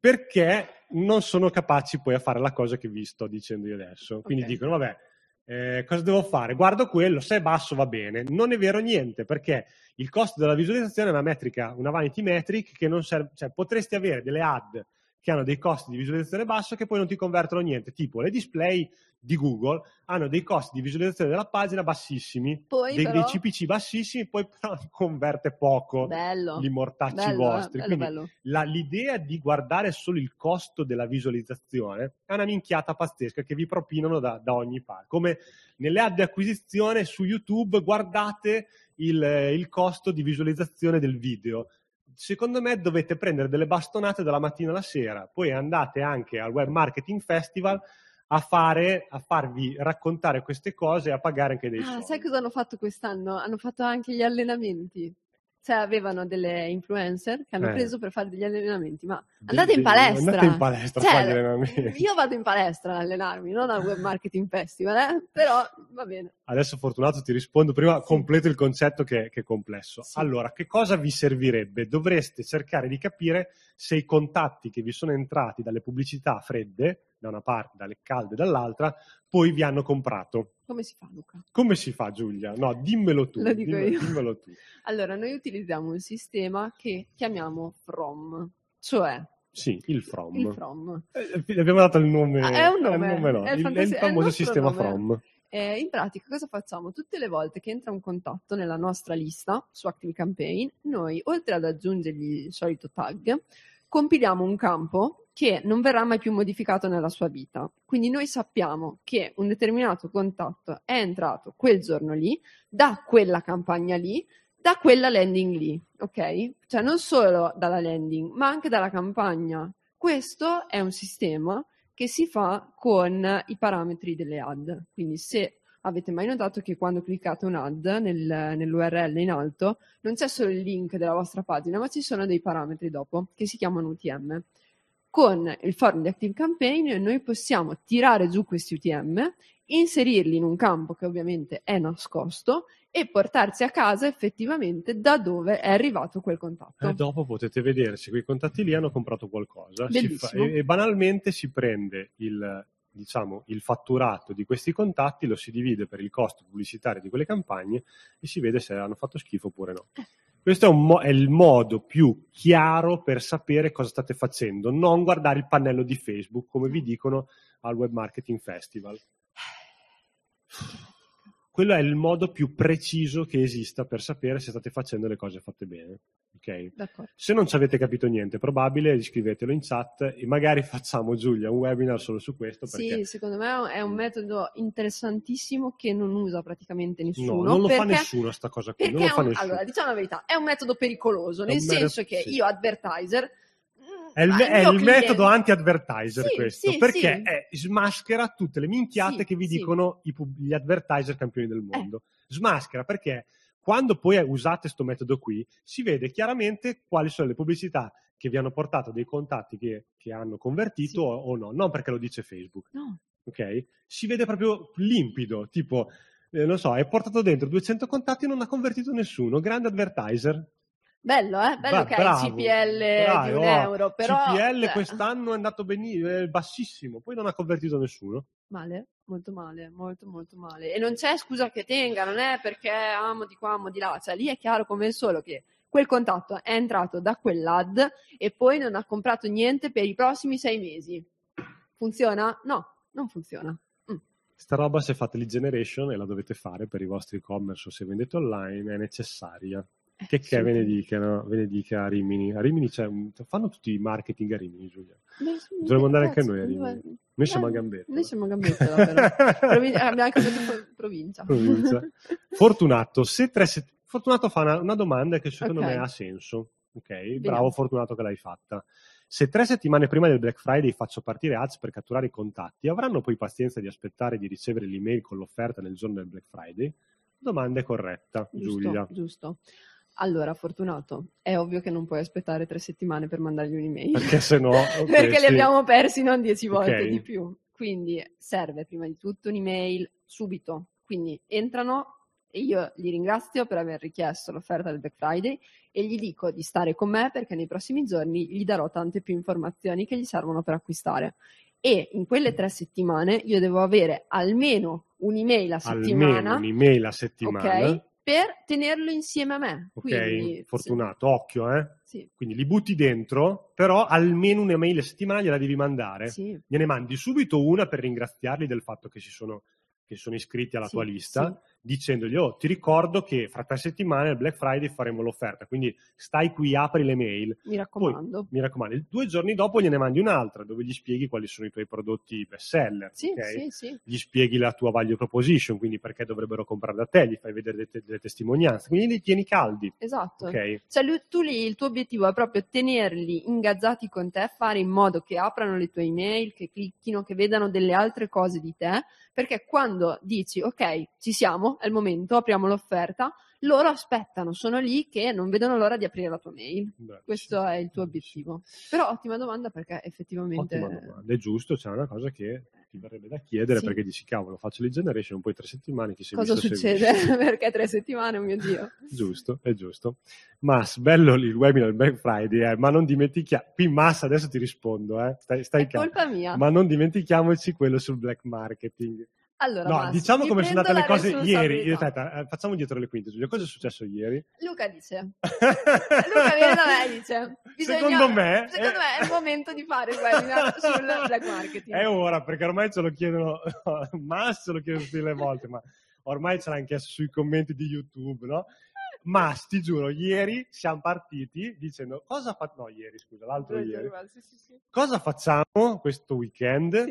Perché non sono capaci poi a fare la cosa che vi sto dicendo io adesso. Quindi Ok. dicono, vabbè, eh, cosa devo fare? Guardo quello, se è basso va bene. Non è vero niente, perché il costo della visualizzazione è una metrica, una vanity metric che non serve, cioè potresti avere delle ad che hanno dei costi di visualizzazione basso che poi non ti convertono niente, tipo le display di Google hanno dei costi di visualizzazione della pagina bassissimi, Poi dei, però- dei CPC bassissimi, poi (laughs) però converte poco Bello. gli mortacci bello, eh, vostri. bello, Quindi bello. la- l'idea di guardare solo il costo della visualizzazione è una minchiata pazzesca che vi propinano da, da ogni parte. Come nelle ad di acquisizione su YouTube, guardate il, il costo di visualizzazione del video. Secondo me dovete prendere delle bastonate dalla mattina alla sera, poi andate anche al Web Marketing Festival a, fare, a farvi raccontare queste cose e a pagare anche dei Ah, soldi. sai cosa hanno fatto quest'anno? Hanno fatto anche gli allenamenti. Cioè, avevano delle influencer che hanno Eh. preso per fare degli allenamenti, ma andate in palestra. Andate in palestra a Cioè, fare gli allenamenti. Io vado in palestra ad allenarmi, non al Web Marketing Festival, eh? però va bene. Adesso Fortunato ti rispondo, prima Sì. completo il concetto che, che è complesso. Sì. Allora, che cosa vi servirebbe? Dovreste cercare di capire se i contatti che vi sono entrati dalle pubblicità fredde, da una parte, dalle calde dall'altra, poi vi hanno comprato. Come si fa, Luca? Come si fa Giulia? No, dimmelo tu. Lo dico dimmelo, io. dimmelo tu. (laughs) Allora, noi utilizziamo un sistema che chiamiamo From, cioè Sì, il From. il From. Eh, Gli abbiamo dato il nome. Ah, è un nome, no, è il fantasi- è il è il famoso sistema nome. From. Eh, in pratica cosa facciamo? Tutte le volte che entra un contatto nella nostra lista su Active Campaign, noi oltre ad aggiungergli il solito tag, compiliamo un campo che non verrà mai più modificato nella sua vita. Quindi noi sappiamo che un determinato contatto è entrato quel giorno lì, da quella campagna lì, da quella landing lì, ok? Cioè non solo dalla landing, ma anche dalla campagna. Questo è un sistema che si fa con i parametri delle ad. Quindi se avete mai notato che quando cliccate un ad nel, nell'URL in alto non c'è solo il link della vostra pagina, ma ci sono dei parametri dopo che si chiamano UTM. Con il form di Active Campaign noi possiamo tirare giù questi UTM, inserirli in un campo che ovviamente è nascosto e portarsi a casa effettivamente da dove è arrivato quel contatto. E dopo potete vedere se quei contatti lì hanno comprato qualcosa fa- e, e banalmente si prende il, diciamo, il fatturato di questi contatti, lo si divide per il costo pubblicitario di quelle campagne e si vede se hanno fatto schifo oppure no. Questo è, mo- è il modo più chiaro per sapere cosa state facendo, non guardare il pannello di Facebook come vi dicono al Web Marketing Festival. Quello è il modo più preciso che esista per sapere se state facendo le cose fatte bene. Ok? D'accordo. Se non ci avete capito niente, è probabile, scrivetelo in chat e magari (laughs) facciamo Giulia un webinar solo su questo perché Sì, secondo me è un metodo interessantissimo che non usa praticamente nessuno. no, non lo fa perché- nessuno sta cosa qui, fa un- allora, diciamo la verità, è un metodo pericoloso, È nel un metodo- senso che sì. io advertiser È il, è il metodo anti-advertiser Sì, questo, sì, perché è- smaschera tutte le minchiate che vi dicono i gli advertiser campioni del Eh. mondo. Smaschera perché quando poi usate questo metodo qui, si vede chiaramente quali sono le pubblicità che vi hanno portato dei contatti che, che hanno convertito o, o no, non perché lo dice Facebook, No, ok? Si vede proprio limpido, tipo, eh, non so, hai portato dentro 200 contatti e non ha convertito nessuno, grande advertiser. Bello, eh? Bello Va- che hai bravo, CPL bravi, di un oh, euro, però... CPL cioè, quest'anno è andato benissimo, è bassissimo, poi non ha convertito nessuno. Male, molto male, molto molto male. E non c'è scusa che tenga, non è perché amo di qua, amo di là, cioè lì è chiaro come il solo che quel contatto è entrato da quell'ad e poi non ha comprato niente per i prossimi sei mesi. Funziona? No, non funziona. Sta roba se fate lead generation e la dovete fare per i vostri e-commerce o se vendete online è necessaria. Eh, Che che sì. ve ne dicano, ve ne dica a Rimini. A Rimini c'è un- fanno tutti i marketing a Rimini, Giulia. Dovremmo andare anche noi a Rimini. Noi siamo a Eh, Gambetta. Noi siamo a Gambetta, davvero. (laughs) Provi- abbiamo cambiato pro- provincia. Provincia. (laughs) Fortunato, se tre set- Fortunato fa una, una domanda che secondo Ok. me ha senso. Ok, Vediamo. bravo Fortunato che l'hai fatta. Se tre settimane prima del Black Friday faccio partire ads per catturare i contatti, avranno poi pazienza di aspettare di ricevere l'email con l'offerta nel giorno del Black Friday? Domanda corretta, Giusto, Giulia. giusto. Allora, Fortunato, è ovvio che non puoi aspettare tre settimane per mandargli un'email. Perché se no... (laughs) ok, perché sì. li abbiamo persi non dieci volte Ok. di più. Quindi serve prima di tutto un'email subito. Quindi entrano e io li ringrazio per aver richiesto l'offerta del Black Friday e gli dico di stare con me perché nei prossimi giorni gli darò tante più informazioni che gli servono per acquistare. E in quelle tre settimane io devo avere almeno un'email a Almeno settimana, un'email a settimana. ok? Per tenerlo insieme a me. Ok, Quindi, Fortunato, occhio, eh. Sì, Quindi li butti dentro, però almeno un'email a settimana gliela devi mandare. sì, sì. gliene mandi subito una per ringraziarli del fatto che si sono, che sono iscritti alla Sì, tua lista, sì. Dicendogli, oh, ti ricordo che fra tre settimane al Black Friday faremo l'offerta, quindi stai qui, apri le mail. Mi raccomando. Mi raccomando, due giorni dopo gliene mandi un'altra dove gli spieghi quali sono i tuoi prodotti best seller, Sì, ok? sì, sì. gli spieghi la tua value proposition, quindi perché dovrebbero comprare da te, gli fai vedere delle, delle testimonianze, quindi li tieni caldi, Esatto. ok? Cioè, lui- tu lì il tuo obiettivo è proprio tenerli ingaggiati con te, fare in modo che aprano le tue email, che clicchino, che vedano delle altre cose di te, perché quando dici ok, ci siamo, è il momento, apriamo l'offerta, loro aspettano, sono lì che non vedono l'ora di aprire la tua mail. Beh, Questo sì, è il tuo obiettivo. Però ottima domanda perché effettivamente... Domanda, è giusto, c'è una cosa che ti verrebbe da chiedere Sì. perché dici cavolo, faccio le generation, poi tre settimane chi si Cosa visto, succede? (laughs) perché tre settimane, oh mio Dio. Giusto, è giusto. Mas, bello il webinar del Black Friday, eh, ma non dimentichiamo, qui Mas adesso ti rispondo, eh, stai, stai È calmo. colpa mia. ma non dimentichiamoci quello sul black marketing. Allora, No, Massi, diciamo come sono andate le cose ieri. Aspetta, eh, facciamo dietro le quinte. Giulia, cosa è successo ieri? Luca dice, (laughs) Luca viene da me e dice, Secondo me, secondo eh, me è il momento di fare il webinar sul black marketing. È ora, perché ormai ce lo chiedono, (laughs) ma se lo chiedono tutte le volte, ma ormai ce l'ha anche sui commenti di YouTube, no? Ma ti giuro, ieri siamo partiti dicendo cosa fa... No, ieri, scusa, l'altro ieri. Sì, sì, sì. Cosa facciamo questo weekend?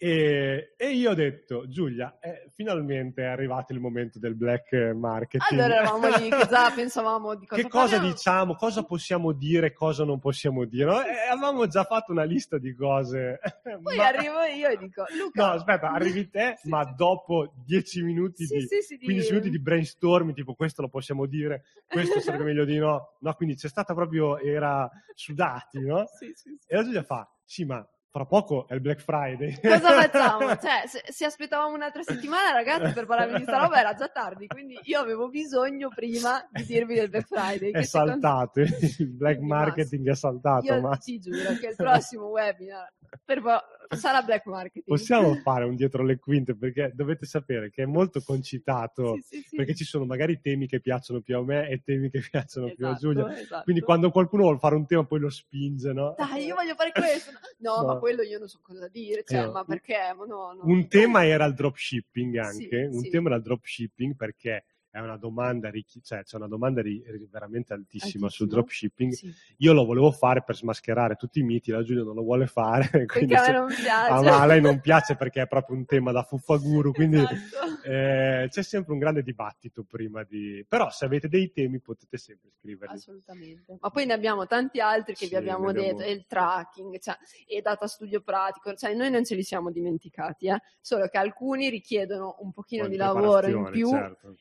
E, e io ho detto, Giulia, eh, finalmente è arrivato il momento del black marketing. Allora eravamo lì (laughs) già pensavamo di cosa che cosa parliamo. diciamo, cosa possiamo dire, cosa non possiamo dire. no? E avevamo già fatto una lista di cose. (laughs) Poi ma- arrivo io e dico, Luca... No, aspetta, arrivi te, Sì, ma sì. dopo 10 minuti Sì, di... sì, sì, di- 15 minuti di brainstorming, tipo questo lo possiamo dire, questo sarebbe meglio di no. No, quindi c'è stata proprio, era sudati, no? (laughs) Sì, sì, sì. E la Giulia fa, sì, ma fra poco è il Black Friday. Cosa (laughs) facciamo? Cioè, se, se aspettavamo un'altra settimana, ragazzi, per parlarvi di sta roba era già tardi, quindi io avevo bisogno prima di dirvi del Black Friday. è che secondo- saltato, il black Quindi, marketing è saltato, Io ma ti giuro che il prossimo webinar per vo- sarà Black Marketing. possiamo fare un dietro le quinte perché dovete sapere che è molto concitato Sì, sì, sì. perché ci sono magari temi che piacciono più a me e temi che piacciono più a Esatto, Giulia. esatto. Quindi quando qualcuno vuole fare un tema poi lo spinge, no? Dai, io voglio fare questo. No, (laughs) No. ma quello io non so cosa dire. Cioè, Eh, ma perché? Ma no, no. Un tema era il dropshipping anche, un tema era il dropshipping perché è una domanda, richi- cioè c'è una domanda ri- veramente altissima sul Altissimo. dropshipping. Sì. Io lo volevo fare per smascherare tutti i miti, la Giulia non lo vuole fare, (laughs) Perché a me non piace. Ah, ma a lei non piace perché è proprio un tema da fuffaguru, quindi Esatto. eh, c'è sempre un grande dibattito prima di... Però se avete dei temi potete sempre scriverli. Assolutamente. Ma poi ne abbiamo tanti altri che Sì, vi abbiamo abbiamo- detto, e il tracking, cioè, e data studio pratico, cioè noi non ce li siamo dimenticati, eh? solo che alcuni richiedono un pochino Poi di lavoro in più certo.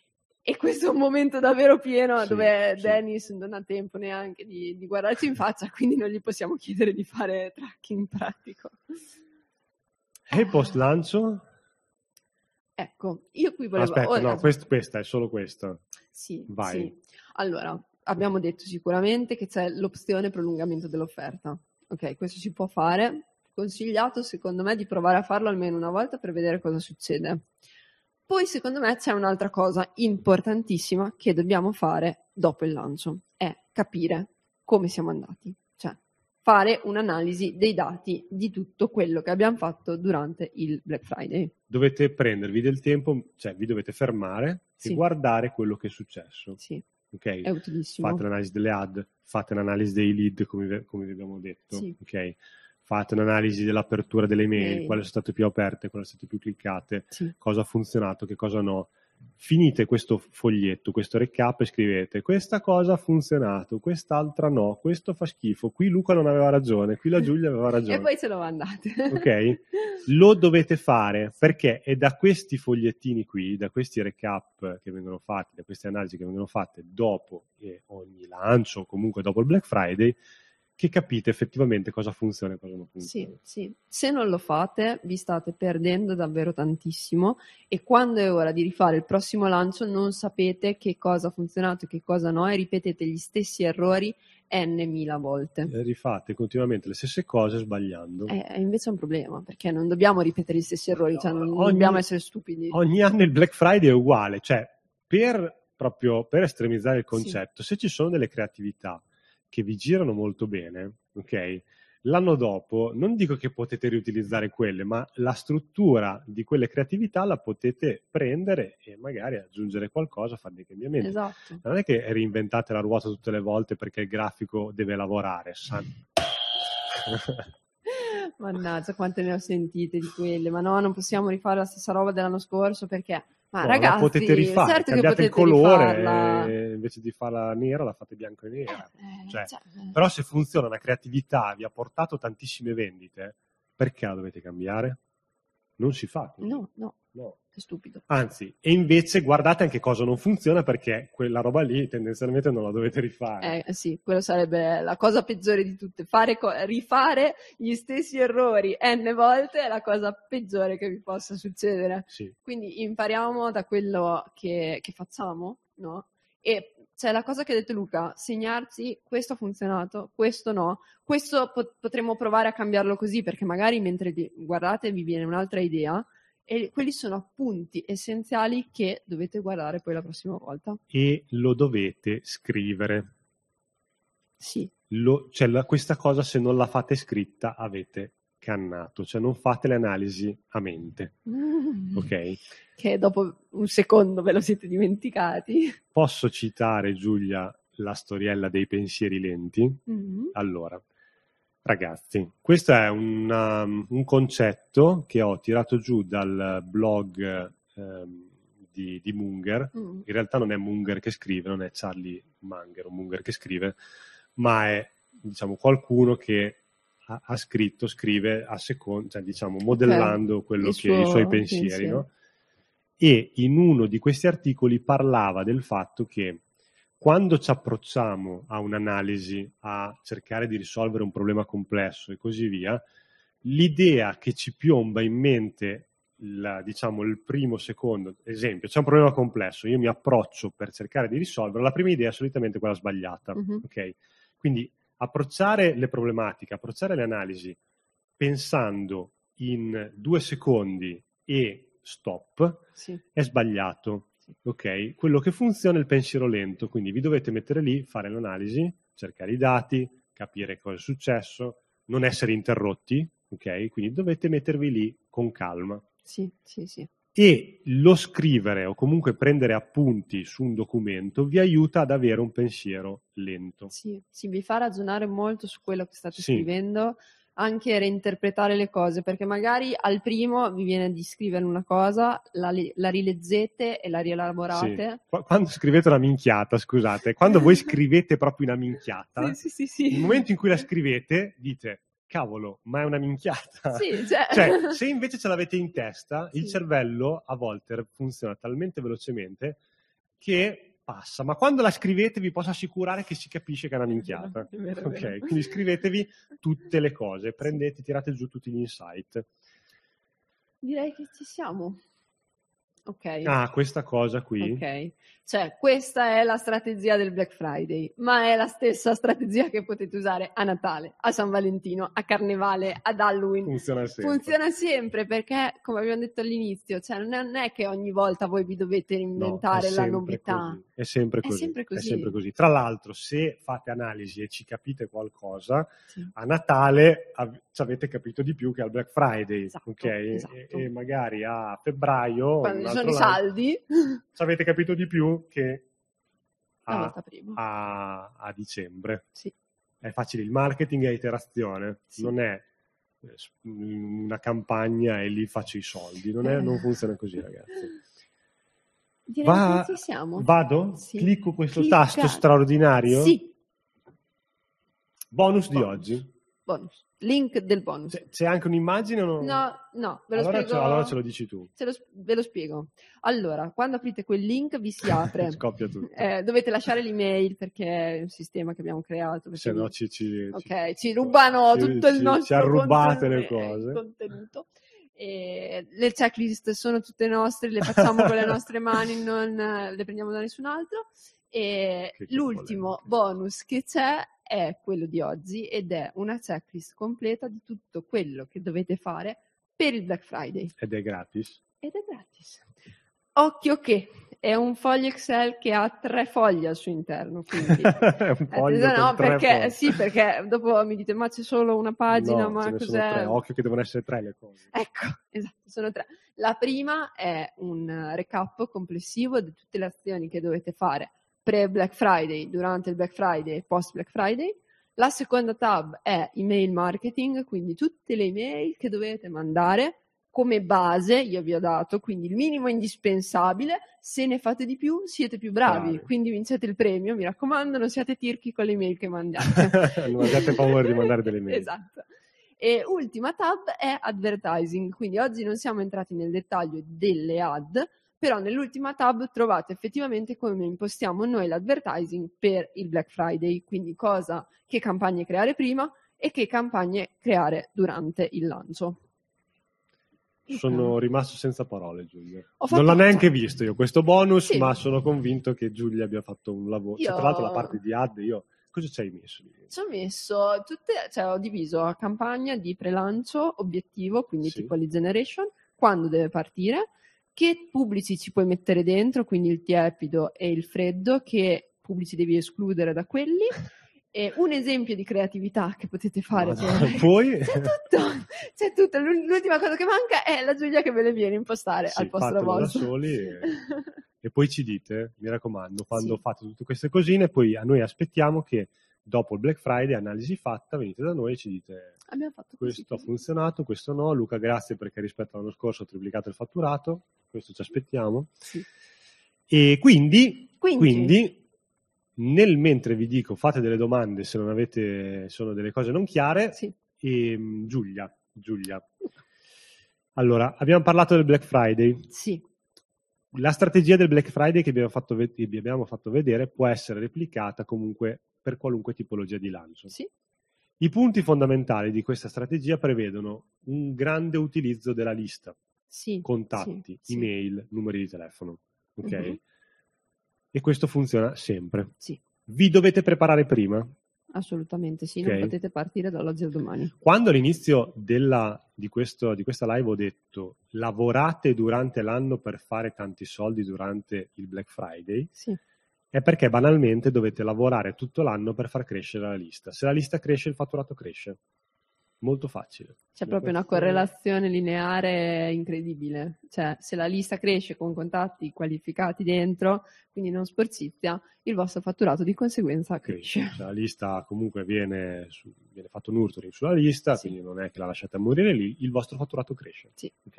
E questo è un momento davvero pieno Sì, dove sì. Dennis non ha tempo neanche di, di guardarci in faccia, quindi non gli possiamo chiedere di fare tracking pratico. E il post lancio? Ecco, io qui volevo... Aspetta, oh, no, quest- questa è solo questa. Sì, Vai. sì. Allora, abbiamo detto sicuramente che c'è l'opzione prolungamento dell'offerta. Ok, questo si può fare. Consigliato, secondo me, di provare a farlo almeno una volta per vedere cosa succede. Poi, secondo me, c'è un'altra cosa importantissima che dobbiamo fare dopo il lancio, è capire come siamo andati. Cioè, fare un'analisi dei dati di tutto quello che abbiamo fatto durante il Black Friday. Dovete prendervi del tempo, cioè vi dovete fermare Sì. e guardare quello che è successo. Sì, Ok? è utilissimo. Fate l'analisi delle ad, fate l'analisi dei lead, come, vi- come vi abbiamo detto. Sì. ok? Fate un'analisi dell'apertura delle mail, Mail. quali sono state più aperte, quali sono state più cliccate, Sì. cosa ha funzionato, che cosa no. Finite questo foglietto, questo recap e scrivete questa cosa ha funzionato, quest'altra no, questo fa schifo, qui Luca non aveva ragione, qui la Giulia aveva (laughs) ragione. E poi ce lo mandate. Ok? (laughs) Lo dovete fare perché è da questi fogliettini qui, da questi recap che vengono fatti, da queste analisi che vengono fatte dopo ogni lancio o comunque dopo il Black Friday, che capite effettivamente cosa funziona e cosa non Sì, funziona. sì. Se non lo fate, vi state perdendo davvero tantissimo e quando è ora di rifare il prossimo lancio non sapete che cosa ha funzionato e che cosa no e ripetete gli stessi errori n mila volte. Eh, Rifate continuamente le stesse cose sbagliando. Eh, E invece è un problema perché non dobbiamo ripetere gli stessi errori, cioè non, Ogni- dobbiamo essere stupidi. Ogni anno il Black Friday è uguale, cioè per proprio per estremizzare il concetto, se ci sono delle creatività che vi girano molto bene, ok? L'anno dopo non dico che potete riutilizzare quelle, ma la struttura di quelle creatività la potete prendere e magari aggiungere qualcosa, fare dei cambiamenti. Esatto. Non è che reinventate la ruota tutte le volte perché il grafico deve lavorare. san- (laughs) Mannaggia, quante ne ho sentite di quelle, ma no, non possiamo rifare la stessa roba dell'anno scorso perché, ma No, ragazzi, la potete rifare, certo cambiate il colore rifarla. e invece di farla nera la fate bianco e nera. Eh, Cioè, cioè, eh. Però se funziona una creatività, vi ha portato tantissime vendite, perché la dovete cambiare? Non si fa. così. No, no, No. è stupido. Anzi, e invece guardate anche cosa non funziona perché quella roba lì tendenzialmente non la dovete rifare. Eh sì, quello sarebbe la cosa peggiore di tutte. Fare co- rifare gli stessi errori n volte è la cosa peggiore che vi possa succedere. Sì. Quindi impariamo da quello che, che facciamo, no? E c'è la cosa che ha detto Luca, segnarsi questo ha funzionato, questo no, questo po- potremmo provare a cambiarlo così perché magari mentre vi- guardate vi viene un'altra idea e quelli sono appunti essenziali che dovete guardare poi la prossima volta. E lo dovete scrivere. Sì. Lo, cioè, la, questa cosa se non la fate scritta avete cannato, cioè non fate le analisi a mente, Mm. ok? Che dopo un secondo ve lo siete dimenticati. Posso citare, Giulia, la storiella dei pensieri lenti? Mm. Allora, ragazzi, questo è un, um, un concetto che ho tirato giù dal blog ehm, di, di Munger. Mm. In realtà non è Munger che scrive, non è Charlie Munger o Munger che scrive, ma è diciamo qualcuno che ha, ha scritto, scrive a seconda, cioè, diciamo modellando quello Il che i suo suoi pensieri, pensiero. no? E in uno di questi articoli parlava del fatto che quando ci approcciamo a un'analisi, a cercare di risolvere un problema complesso e così via, l'idea che ci piomba in mente, la- diciamo, il primo, secondo, esempio, c'è un problema complesso, io mi approccio per cercare di risolverlo, la prima idea è solitamente quella sbagliata, Mhm. ok? Quindi approcciare le problematiche, approcciare le analisi pensando in due secondi e stop Sì. è sbagliato. Ok? Quello che funziona è il pensiero lento, quindi vi dovete mettere lì, fare l'analisi, cercare i dati, capire cosa è successo, non essere interrotti, ok? Quindi dovete mettervi lì con calma. Sì, sì, sì. E lo scrivere o comunque prendere appunti su un documento vi aiuta ad avere un pensiero lento. Sì, sì, vi fa ragionare molto su quello che state Sì. scrivendo, anche reinterpretare le cose, perché magari al primo vi viene di scrivere una cosa, la, la rileggete e la rielaborate. Qu- Quando scrivete una minchiata, scusate, quando voi (laughs) scrivete proprio una minchiata, Sì, sì, sì, sì. nel momento in cui la scrivete dite, cavolo, ma è una minchiata. Sì, cioè... (laughs) Cioè, (laughs) se invece ce l'avete in testa, il Sì. cervello a volte funziona talmente velocemente che passa. Ma quando la scrivete vi posso assicurare che si capisce che è una minchiata. È vero, è Ok, vero. quindi scrivetevi tutte le cose, prendete, tirate giù tutti gli insight. Direi che ci siamo. Ok. Ah, questa cosa qui. Ok, cioè questa è la strategia del Black Friday, ma è la stessa strategia che potete usare a Natale, a San Valentino, a Carnevale, ad Halloween. Funziona sempre. Funziona sempre perché, come abbiamo detto all'inizio, cioè non è che ogni volta voi vi dovete No, inventare è la novità. così, È sempre È così. sempre così. È sempre così. Tra l'altro, se fate analisi e ci capite qualcosa, Sì. a Natale av- ci avete capito di più che al Black Friday, Esatto, ok? esatto. E, e magari a febbraio Quando ci sono i saldi, ci avete capito di più che a, a- a dicembre. Sì. È facile, il marketing è iterazione, Sì. non è eh, una campagna e lì faccio i soldi, non, è- (laughs) non funziona così ragazzi. Direi Va- che ci siamo. Vado? Sì. Clicco questo Clicca. tasto straordinario? Sì, Bonus di Bonus. oggi. bonus. Link del bonus. C'è, c'è anche un'immagine o no? No, no, ve lo allora, spiego. ce, allora ce lo dici tu. Lo ve lo spiego. Allora, quando aprite quel link vi si apre. (laughs) Scoppia tutto. Eh, dovete lasciare l'email perché è un sistema che abbiamo creato. Se no ci, ci, ok, ci rubano ci- tutto il ci- nostro ci arrubate le conten- cose. contenuto. E le checklist sono tutte nostre, le facciamo con le (laughs) nostre mani, non eh, le prendiamo da nessun altro. E Che- che l'ultimo polemiche. bonus che c'è è quello di oggi ed è una checklist completa di tutto quello che dovete fare per il Black Friday Ed è gratis. ed è gratis. Occhio che è un foglio Excel che ha tre foglie al suo interno, quindi (laughs) è un foglio Attenzione, no, perché, sì, perché dopo mi dite ma c'è solo una pagina, No, ma ne sono cos'è? tre. Occhio che devono essere tre le cose. Ecco, (laughs) esatto, sono tre. La prima è un eh, recap complessivo di tutte le azioni che dovete fare pre-Black Friday, durante il Black Friday e post-Black Friday. La seconda tab è email marketing, quindi tutte le email che dovete mandare come base, io vi ho dato, quindi il minimo indispensabile, se ne fate di più siete più bravi, Bravi. quindi vincete il premio, mi raccomando, non siate tirchi con le email che mandate. (laughs) non abbiate paura di mandare delle mail. (laughs) Esatto. E ultima tab è advertising, quindi oggi non siamo entrati nel dettaglio delle ad, però nell'ultima tab trovate effettivamente come impostiamo noi l'advertising per il Black Friday, quindi cosa, che campagne creare prima e che campagne creare durante il lancio. Sono rimasto senza parole, Giulia. Non l'ho neanche visto io questo bonus, Sì. ma sono convinto che Giulia abbia fatto un lavoro. Cioè, Io- tra l'altro la parte di ad, io... Cosa ci hai messo? Ci ho messo tutte, cioè ho diviso a campagna di prelancio, obiettivo, quindi Sì. tipo lead generation, quando deve partire, che pubblici ci puoi mettere dentro, quindi il tiepido e il freddo, che pubblici devi escludere da quelli. E un esempio di creatività che potete fare. Madonna, poi C'è tutto, c'è tutto. L'ultima cosa che manca è la Giulia che ve le viene a impostare Sì, al posto fatelo da vostro. soli e- (laughs) e poi ci dite, mi raccomando, quando Sì. fate tutte queste cosine, poi a noi aspettiamo che dopo il Black Friday, analisi fatta, venite da noi e ci dite questo ha funzionato, questo no. Luca, grazie perché rispetto all'anno scorso ho triplicato il fatturato, questo ci aspettiamo. Sì. E quindi, Quindi, quindi, nel mentre vi dico fate delle domande se non avete, sono delle cose non chiare, sì. e mm, Giulia, Giulia. Allora, abbiamo parlato del Black Friday. Sì, La strategia del Black Friday che abbiamo fatto, vi abbiamo fatto vedere può essere replicata comunque per qualunque tipologia di lancio. sì, I punti fondamentali di questa strategia prevedono un grande utilizzo della lista, sì. contatti, sì, sì. email, numeri di telefono. Ok? Mhm. E questo funziona sempre. Sì, Vi dovete preparare prima. assolutamente sì, Ok. non potete partire dall'oggi al domani. Quando all'inizio della- di, questo- di questa live ho detto lavorate durante l'anno per fare tanti soldi durante il Black Friday, Sì, è perché banalmente dovete lavorare tutto l'anno per far crescere la lista. Se la lista cresce, il fatturato cresce. Molto facile. c'è Ma proprio una correlazione lineare incredibile. Cioè, se la lista cresce con contatti qualificati dentro, quindi non sporcizia, il vostro fatturato di conseguenza cresce. cresce. Cioè, la lista comunque viene, su- viene fatto nurturing sulla lista, Sì. quindi non è che la lasciate morire lì, il vostro fatturato cresce. Sì. ok?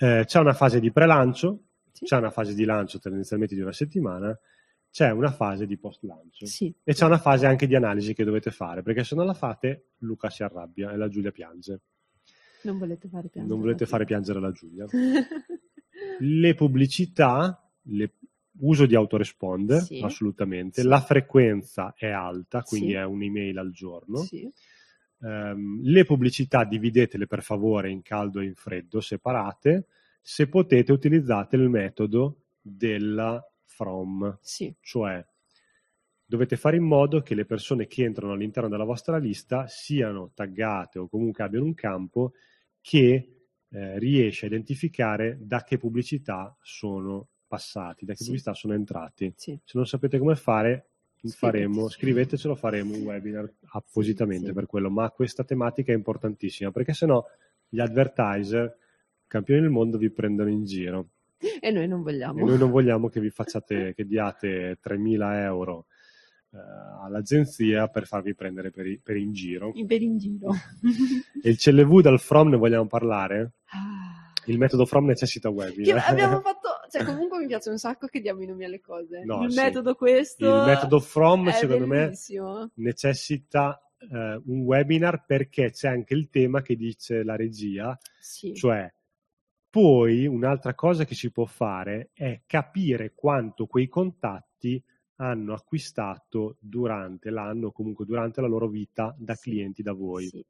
Eh, c'è una fase di pre-lancio, Sì. c'è una fase di lancio tendenzialmente di una settimana, c'è una fase di post-lancio Sì, e c'è una fase anche di analisi che dovete fare, perché se non la fate Luca si arrabbia e la Giulia piange. non volete fare piangere. non volete la fare Giulia. piangere la Giulia. (laughs) Le pubblicità, uso di autoresponder, Sì. assolutamente. Sì. La frequenza è alta, quindi è un'email al giorno. Ehm, le pubblicità dividetele per favore in caldo e in freddo, separate. Se potete utilizzate il metodo della from, sì, cioè dovete fare in modo che le persone che entrano all'interno della vostra lista siano taggate o comunque abbiano un campo che eh, riesce a identificare da che pubblicità sono passati, da che Sì. pubblicità sono entrati. sì. Se non sapete come fare, faremo, scrivetecelo, faremo un webinar appositamente per quello, ma questa tematica è importantissima perché sennò gli advertiser, campioni del mondo, vi prendono in giro. (laughs) E noi non E vogliamo. noi non vogliamo che vi facciate, che diate 3.000 euro eh, all'agenzia per farvi prendere per, i- per in giro. Per in giro. (laughs) E il CLV dal from ne vogliamo parlare? Ah. Il metodo from necessita Che webinar. (laughs) abbiamo fatto, cioè comunque mi piace un sacco che diamo i nomi alle cose. No, il sì. metodo questo Il metodo from, secondo me, bellissimo. necessita eh, un webinar perché c'è anche il tema che dice la regia, Sì, cioè poi un'altra cosa che si può fare è capire quanto quei contatti hanno acquistato durante l'anno comunque durante la loro vita da clienti da voi. sì,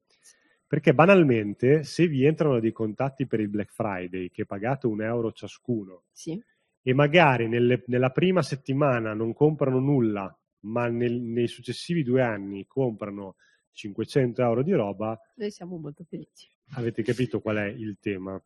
Perché banalmente se vi entrano dei contatti per il Black Friday che pagate un euro ciascuno sì, e magari nelle- nella prima settimana non comprano nulla, ma nel- nei successivi due anni comprano 500 euro di roba, noi siamo molto felici. avete capito qual è il tema?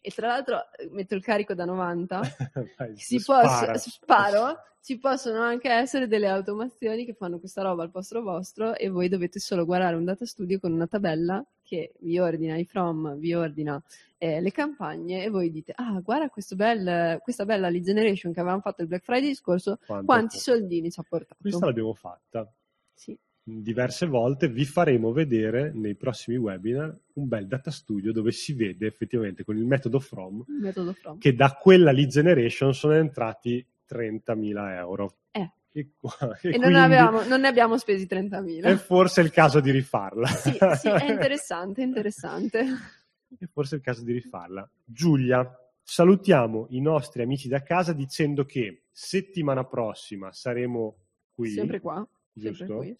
E tra l'altro eh, metto il carico da 90, (laughs) Vai, si spara. posso- sparo, ci possono anche essere delle automazioni che fanno questa roba al posto vostro e voi dovete solo guardare un data studio con una tabella che vi ordina i from, vi ordina eh, le campagne e voi dite ah guarda questo bel, questa bella lead generation che avevamo fatto il Black Friday scorso Quanto- quanti soldini ci ha portato Questa l'abbiamo fatta sì, diverse volte, vi faremo vedere nei prossimi webinar un bel data studio dove si vede effettivamente con il metodo from il metodo from che da quella lead generation sono entrati 30.000 euro. Eh. E, qua- e e non, avevamo- non ne abbiamo spesi 30.000 è forse il caso di rifarla. sì, sì, è interessante, interessante È forse il caso di rifarla. Giulia, salutiamo i nostri amici da casa dicendo che settimana prossima saremo qui, sempre qua giusto? qui,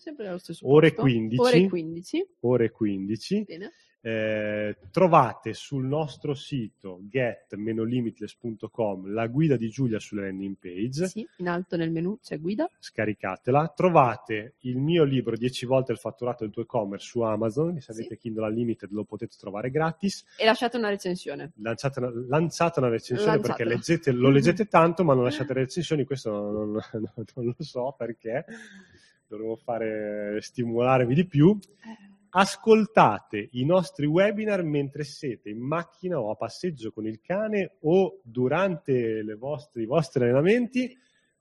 Ore posto. 15. ore 15 ore 15. bene Eh, trovate sul nostro sito get-limitless.com la guida di Giulia sulla landing page. Sì, in alto nel menu c'è guida. Scaricatela. Trovate il mio libro 10 volte il fatturato del tuo e-commerce su Amazon. Se avete Sì. Kindle Unlimited lo potete trovare gratis. E lasciate una recensione. Lanciate una, lanciate una recensione Lanciatela. perché leggete, lo leggete (laughs) tanto, ma non lasciate le recensioni. Questo non, non- (laughs) non lo so perché. Dovevo fare stimolarvi di più. Ascoltate i nostri webinar mentre siete in macchina o a passeggio con il cane o durante le vostre- i vostri allenamenti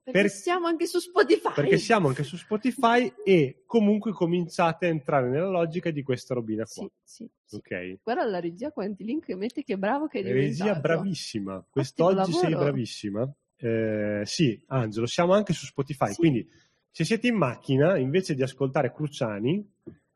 Perché Per- siamo anche su Spotify. perché siamo anche su Spotify e comunque cominciate a entrare nella logica di questa robina qua. Sì, sì. Ok? Guarda la regia quanti link mette, che bravo che è Regia diventato. bravissima, quest'oggi sei bravissima. Eh, sì, Angelo, siamo anche su Spotify, Sì. quindi se siete in macchina, invece di ascoltare Cruciani,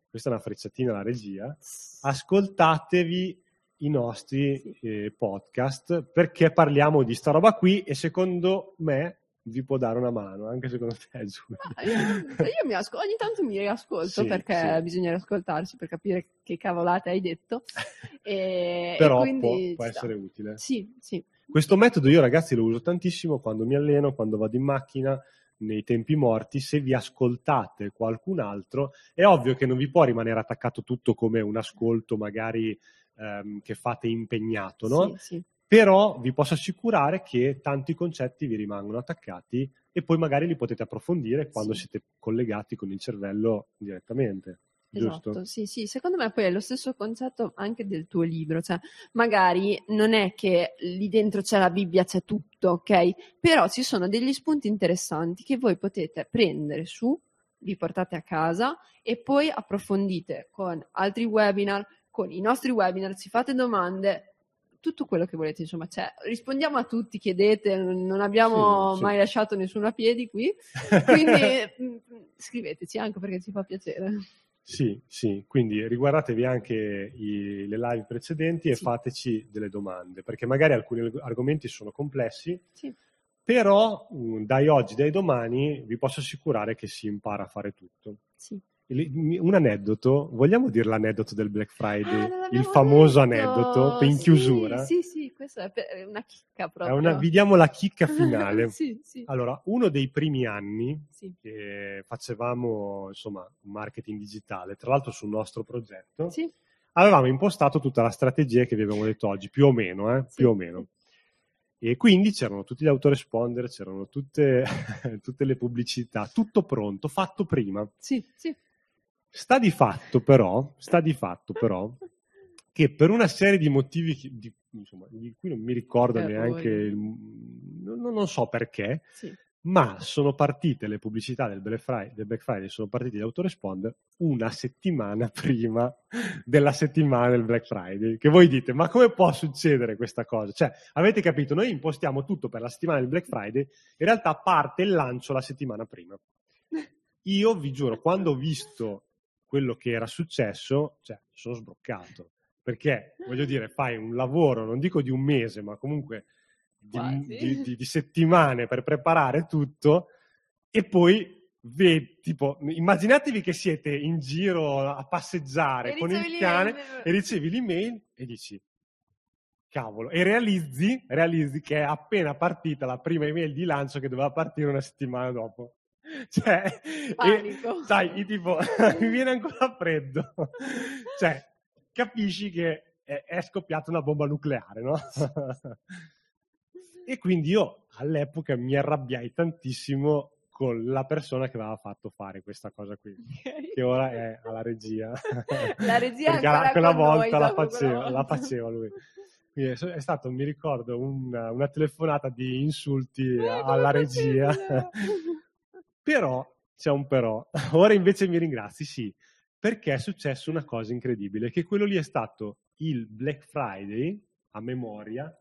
questa è una frecciatina alla regia, ascoltatevi i nostri eh, podcast perché parliamo di sta roba qui e secondo me vi può dare una mano, anche secondo te (laughs) Giulia. Ah, io, io mi asco- ogni tanto mi riascolto Sì, perché sì. bisogna riascoltarsi per capire che cavolate hai detto. (laughs) E, Però e può, può essere utile. Sì, sì. Questo metodo io ragazzi lo uso tantissimo quando mi alleno, quando vado in macchina, nei tempi morti, se vi ascoltate qualcun altro, è ovvio che non vi può rimanere attaccato tutto come un ascolto magari ehm, che fate impegnato, no? Sì, sì. Però vi posso assicurare che tanti concetti vi rimangono attaccati e poi magari li potete approfondire quando Sì. siete collegati con il cervello direttamente. Giusto? Esatto, sì, sì, secondo me poi è lo stesso concetto anche del tuo libro, cioè magari non è che lì dentro c'è la Bibbia, c'è tutto, ok? Però ci sono degli spunti interessanti che voi potete prendere su, vi portate a casa e poi approfondite con altri webinar, con i nostri webinar, ci fate domande, tutto quello che volete, insomma, cioè, rispondiamo a tutti, chiedete, non non abbiamo Sì, sì. mai lasciato nessuno a piedi qui, quindi (laughs) mm, scriveteci anche perché ci fa piacere. Sì, sì, quindi riguardatevi anche i- le live precedenti e Sì. fateci delle domande, perché magari alcuni arg- argomenti sono complessi, Sì. però mh, dai oggi, dai domani, vi posso assicurare che si impara a fare tutto. Sì. Un aneddoto, vogliamo dire l'aneddoto del Black Friday? Ah, il famoso detto! aneddoto in Sì, chiusura? Sì, sì, questa è una chicca proprio. una- vi diamo la chicca (laughs) finale. sì, sì, Allora, uno dei primi anni che facevamo, insomma, marketing digitale, tra l'altro sul nostro progetto, avevamo impostato tutta la strategia che vi abbiamo detto oggi, più o meno, eh, più o meno. E quindi c'erano tutti gli autoresponder, c'erano tutte, (laughs) tutte le pubblicità, tutto pronto, fatto prima. Sì, sì. Sta di fatto però, sta di fatto però, (laughs) che per una serie di motivi che- di, insomma, di cui non mi ricordo Errori. neanche, il- non, non so perché, Sì. ma sono partite le pubblicità del Black Friday, del Black Friday sono partiti gli autoresponder una settimana (laughs) prima della settimana del Black Friday. Che voi dite, ma come può succedere questa cosa? Cioè, avete capito, noi impostiamo tutto per la settimana del Black Friday, in realtà parte il lancio la settimana prima. (laughs) Io vi giuro, quando ho visto quello che era successo, cioè, sono sbroccato. Perché, voglio dire, fai un lavoro, non dico di un mese, ma comunque di, di- di- di settimane per preparare tutto e poi vedi, tipo, immaginatevi che siete in giro a passeggiare E con il cane l'email. e ricevi l'email e dici cavolo e realizzi, realizzi che è appena partita la prima email di lancio che doveva partire una settimana dopo (laughs) cioè e- sai io tipo (laughs) mi viene ancora freddo (laughs) cioè capisci che è, è scoppiata una bomba nucleare no? e quindi io all'epoca mi arrabbiai tantissimo con la persona che aveva fatto fare questa cosa qui che ora è alla regia. La regia è Perché quella con noi volta la faceva, la volta. faceva lui. Quindi è stato, mi ricordo, una, una telefonata di insulti Eh, alla regia. Però, c'è un però. (laughs) Ora invece mi ringrazi, sì, perché è successo una cosa incredibile, che quello lì è stato il Black Friday, a memoria,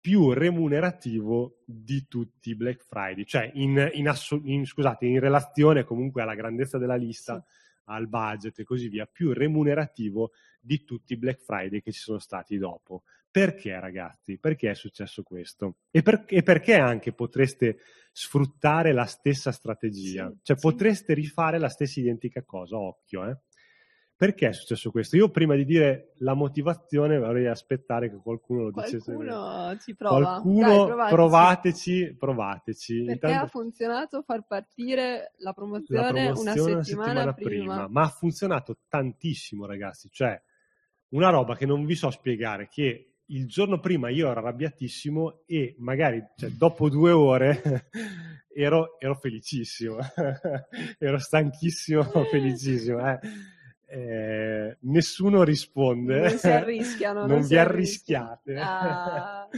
più remunerativo di tutti i Black Friday, cioè in, in asso- in- scusate, in relazione comunque alla grandezza della lista, al budget e così via, più remunerativo di tutti i Black Friday che ci sono stati dopo. Perché ragazzi? Perché è successo questo? E, per- e perché anche potreste sfruttare la stessa strategia? Sì, cioè sì. potreste rifare la stessa identica cosa, occhio, eh? Perché è successo questo? Io prima di dire la motivazione vorrei aspettare che qualcuno lo dicesse. Qualcuno ci prova. Qualcuno, Dai, provateci, provateci. Perché Intanto- ha funzionato far partire la promozione, la promozione una settimana, prima. ma ha funzionato tantissimo, ragazzi. Cioè, una roba che non vi so spiegare, che il giorno prima io ero arrabbiatissimo e magari cioè, dopo due ore (laughs) ero, ero felicissimo, (laughs) ero stanchissimo, felicissimo. eh. Eh, nessuno risponde, Non si (laughs) arrischiano. non vi arrischiate. Ah,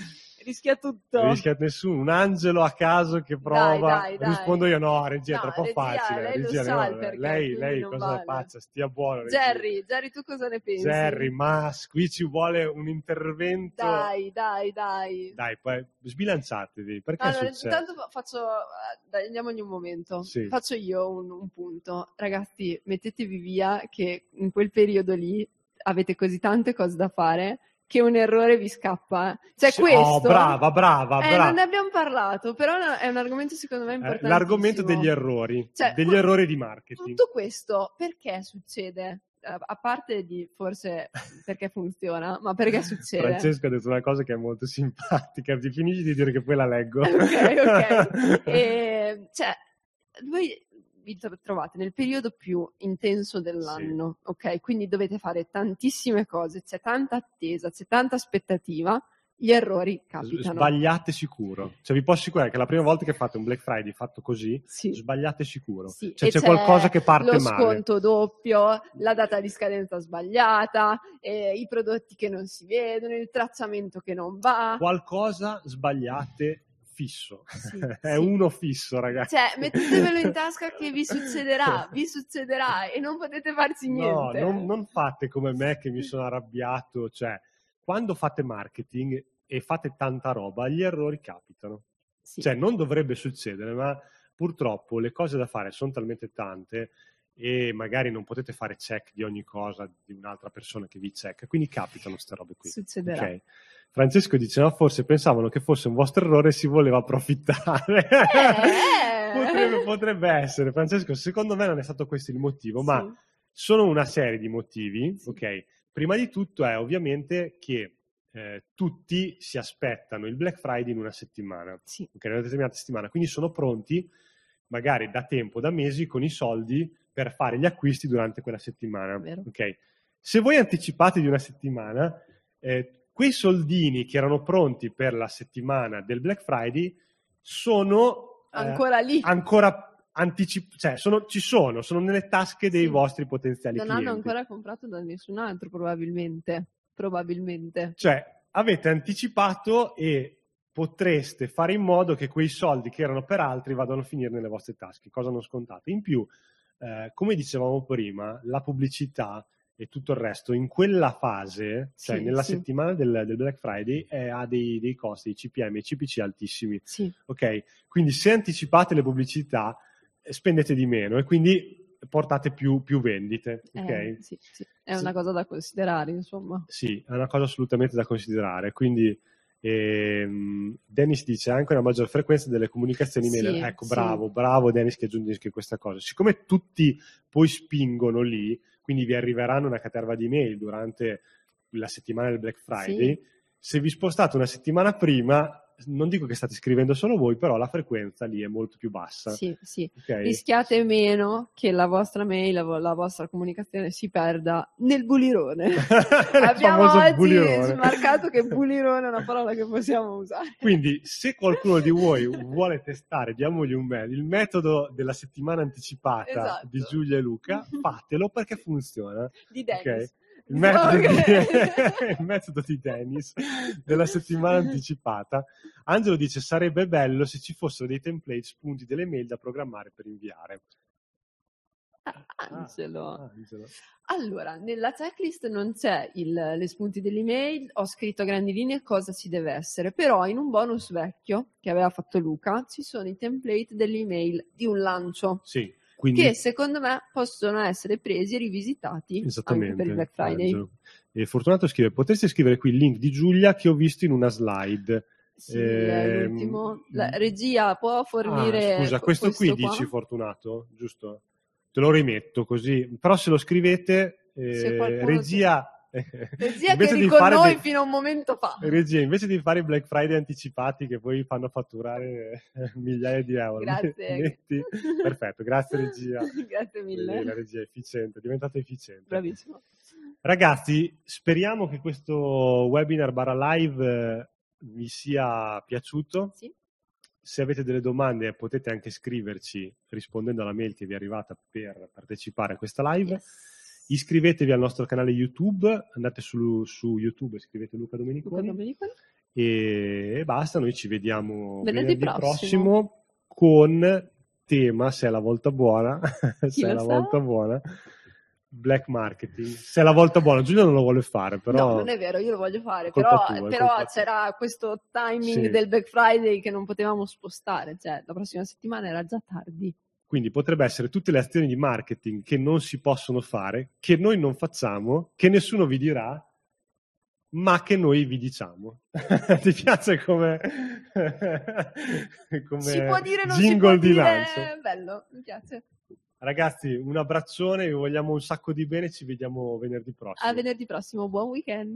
rischia tutto. Non rischia nessuno, un angelo a caso che prova. dai, dai. Rispondo io: no, regia, è No, troppo regia, facile. lei regia, no, perché, lei, lei cosa vale. faccia? Stia buono. regia. Jerry, Jerry, tu cosa ne pensi? Jerry, ma qui ci vuole un intervento. Dai, dai, dai. Dai, poi sbilanciatevi. Perché Allora, intanto fa- faccio, eh, dai, andiamogli un momento. Sì. Faccio io un, un punto. Ragazzi, mettetevi via che in quel periodo lì avete così tante cose da fare che un errore vi scappa. Cioè, Sì, questo... Oh, brava, brava, Eh, brava. non ne abbiamo parlato, però è un argomento secondo me Eh, importante. L'argomento degli errori, Cioè, degli errori di marketing. Tutto questo perché succede? Eh, A parte di forse perché funziona, ma perché succede? Francesco ha detto una cosa che è molto simpatica. Ti finisci di dire che poi la leggo. (laughs) Ok, ok. (laughs) E, cioè, voi vi tro- trovate nel periodo più intenso dell'anno, ok? Quindi dovete fare tantissime cose, c'è tanta attesa, c'è tanta aspettativa, gli errori capitano. Sbagliate sicuro. Cioè, vi posso assicurare che la prima volta che fate un Black Friday fatto così, Sì. sbagliate sicuro. Sì, Cioè, e c'è qualcosa che parte lo male. sconto doppio, la data di scadenza sbagliata, eh, i prodotti che non si vedono, il tracciamento che non va. Qualcosa sbagliate fisso. Sì, (laughs) è sì. uno fisso, ragazzi. Cioè, mettetevelo in tasca (laughs) che vi succederà, vi succederà e non potete farci No, niente. non, non fate come me che mi sono arrabbiato. Cioè, quando fate marketing e fate tanta roba, gli errori capitano. Sì. Cioè, non dovrebbe succedere, ma purtroppo le cose da fare sono talmente tante e magari non potete fare check di ogni cosa di un'altra persona che vi checka, quindi capitano queste robe qui. succederà. Ok. Francesco dice: No, forse pensavano che fosse un vostro errore e si voleva approfittare. Eh! (laughs) potrebbe, potrebbe essere, Francesco. Secondo me non è stato questo il motivo, ma Sì. sono una serie di motivi. Sì. Ok, prima di tutto è ovviamente che eh, tutti si aspettano il Black Friday in una settimana, Sì. ok, in una determinata settimana, quindi sono pronti magari da tempo, da mesi, con i soldi per fare gli acquisti durante quella settimana. Vero. Ok, se voi anticipate di una settimana, eh, quei soldini che erano pronti per la settimana del Black Friday sono eh, Ancora lì. ancora anticip- cioè sono, ci sono, sono nelle tasche dei Sì. vostri potenziali non clienti. hanno ancora comprato da nessun altro, probabilmente. Probabilmente. Cioè, avete anticipato e potreste fare in modo che quei soldi che erano per altri vadano a finire nelle vostre tasche, cosa non scontata. In più, eh, come dicevamo prima, la pubblicità e tutto il resto in quella fase, cioè Sì, nella sì. settimana del, del Black Friday, eh, ha dei, dei costi, dei CPM e CPC altissimi. Sì. Ok? Quindi se anticipate le pubblicità, eh, spendete di meno e quindi portate più, più vendite. Ok? Eh, sì, sì. È una cosa da considerare, insomma. Sì, è una cosa assolutamente da considerare. Quindi ehm, Dennis dice anche una maggior frequenza delle comunicazioni Sì. Ecco, sì. bravo, bravo Dennis che aggiunge questa cosa. Siccome tutti poi spingono lì, quindi vi arriveranno una caterva di email durante la settimana del Black Friday, Sì. se vi spostate una settimana prima, non dico che state scrivendo solo voi, però la frequenza lì è molto più bassa. Sì, sì. ok? Rischiate meno che la vostra mail, la, la vostra comunicazione si perda nel bulirone. (laughs) Abbiamo oggi bulirone. smarcato che bulirone è una parola che possiamo usare. Quindi, se qualcuno di voi (laughs) vuole testare, diamogli un mail, il metodo della settimana anticipata Esatto. di Giulia e Luca, (laughs) fatelo perché funziona. Di Dennis. Il metodo, Ok. di, (laughs) il metodo di Dennis della settimana anticipata. Angelo dice: Sarebbe bello se ci fossero dei template spunti delle mail da programmare per inviare. Ah, Angelo. Ah, Angelo. Allora, nella checklist non c'è il, le spunti dell'email, ho scritto a grandi linee cosa ci deve essere, però in un bonus vecchio che aveva fatto Luca ci sono i template dell'email di un lancio Sì, quindi che secondo me possono essere presi e rivisitati anche per il Black Friday. E Fortunato scrive: Potreste scrivere qui il link di Giulia che ho visto in una slide. Sì, l'ultimo. La regia può fornire. Ah, scusa, co- questo, qui qua? dici Fortunato, giusto? Te lo rimetto così, però se lo scrivete Eh, qualcuno- regia, (laughs) Regia che invece eri di con noi dei- fino a un momento fa. regia, invece di fare i Black Friday anticipati che poi fanno fatturare migliaia di euro, Grazie. (laughs) metti- perfetto, grazie regia. (laughs) Grazie mille. La regia è efficiente, è diventata efficiente. Bravissimo. Ragazzi, speriamo che questo webinar barra live eh, vi sia piaciuto. Sì. Se avete delle domande potete anche scriverci rispondendo alla mail che vi è arrivata per partecipare a questa live. Yes. Iscrivetevi al nostro canale YouTube, andate su, su YouTube e scrivete Luca Luca Domeniconi Domeniconi. e basta, noi ci vediamo Venerdì venerdì, prossimo. prossimo con tema, se è la volta buona, (laughs) se è la sa? volta buona, black marketing. Se è la volta buona, Giulia non lo vuole fare, però No, non è vero, io lo voglio fare, però, tua, però tua. c'era questo timing Sì. del Black Friday che non potevamo spostare, cioè la prossima settimana era già tardi. Quindi potrebbe essere tutte le azioni di marketing che non si possono fare, che noi non facciamo, che nessuno vi dirà, ma che noi vi diciamo. (laughs) Ti piace come, (laughs) come si può dire, non si jingle può di dire, lancio? bello, mi piace. Ragazzi, un abbraccione, vi vogliamo un sacco di bene, ci vediamo venerdì prossimo. A venerdì prossimo, buon weekend.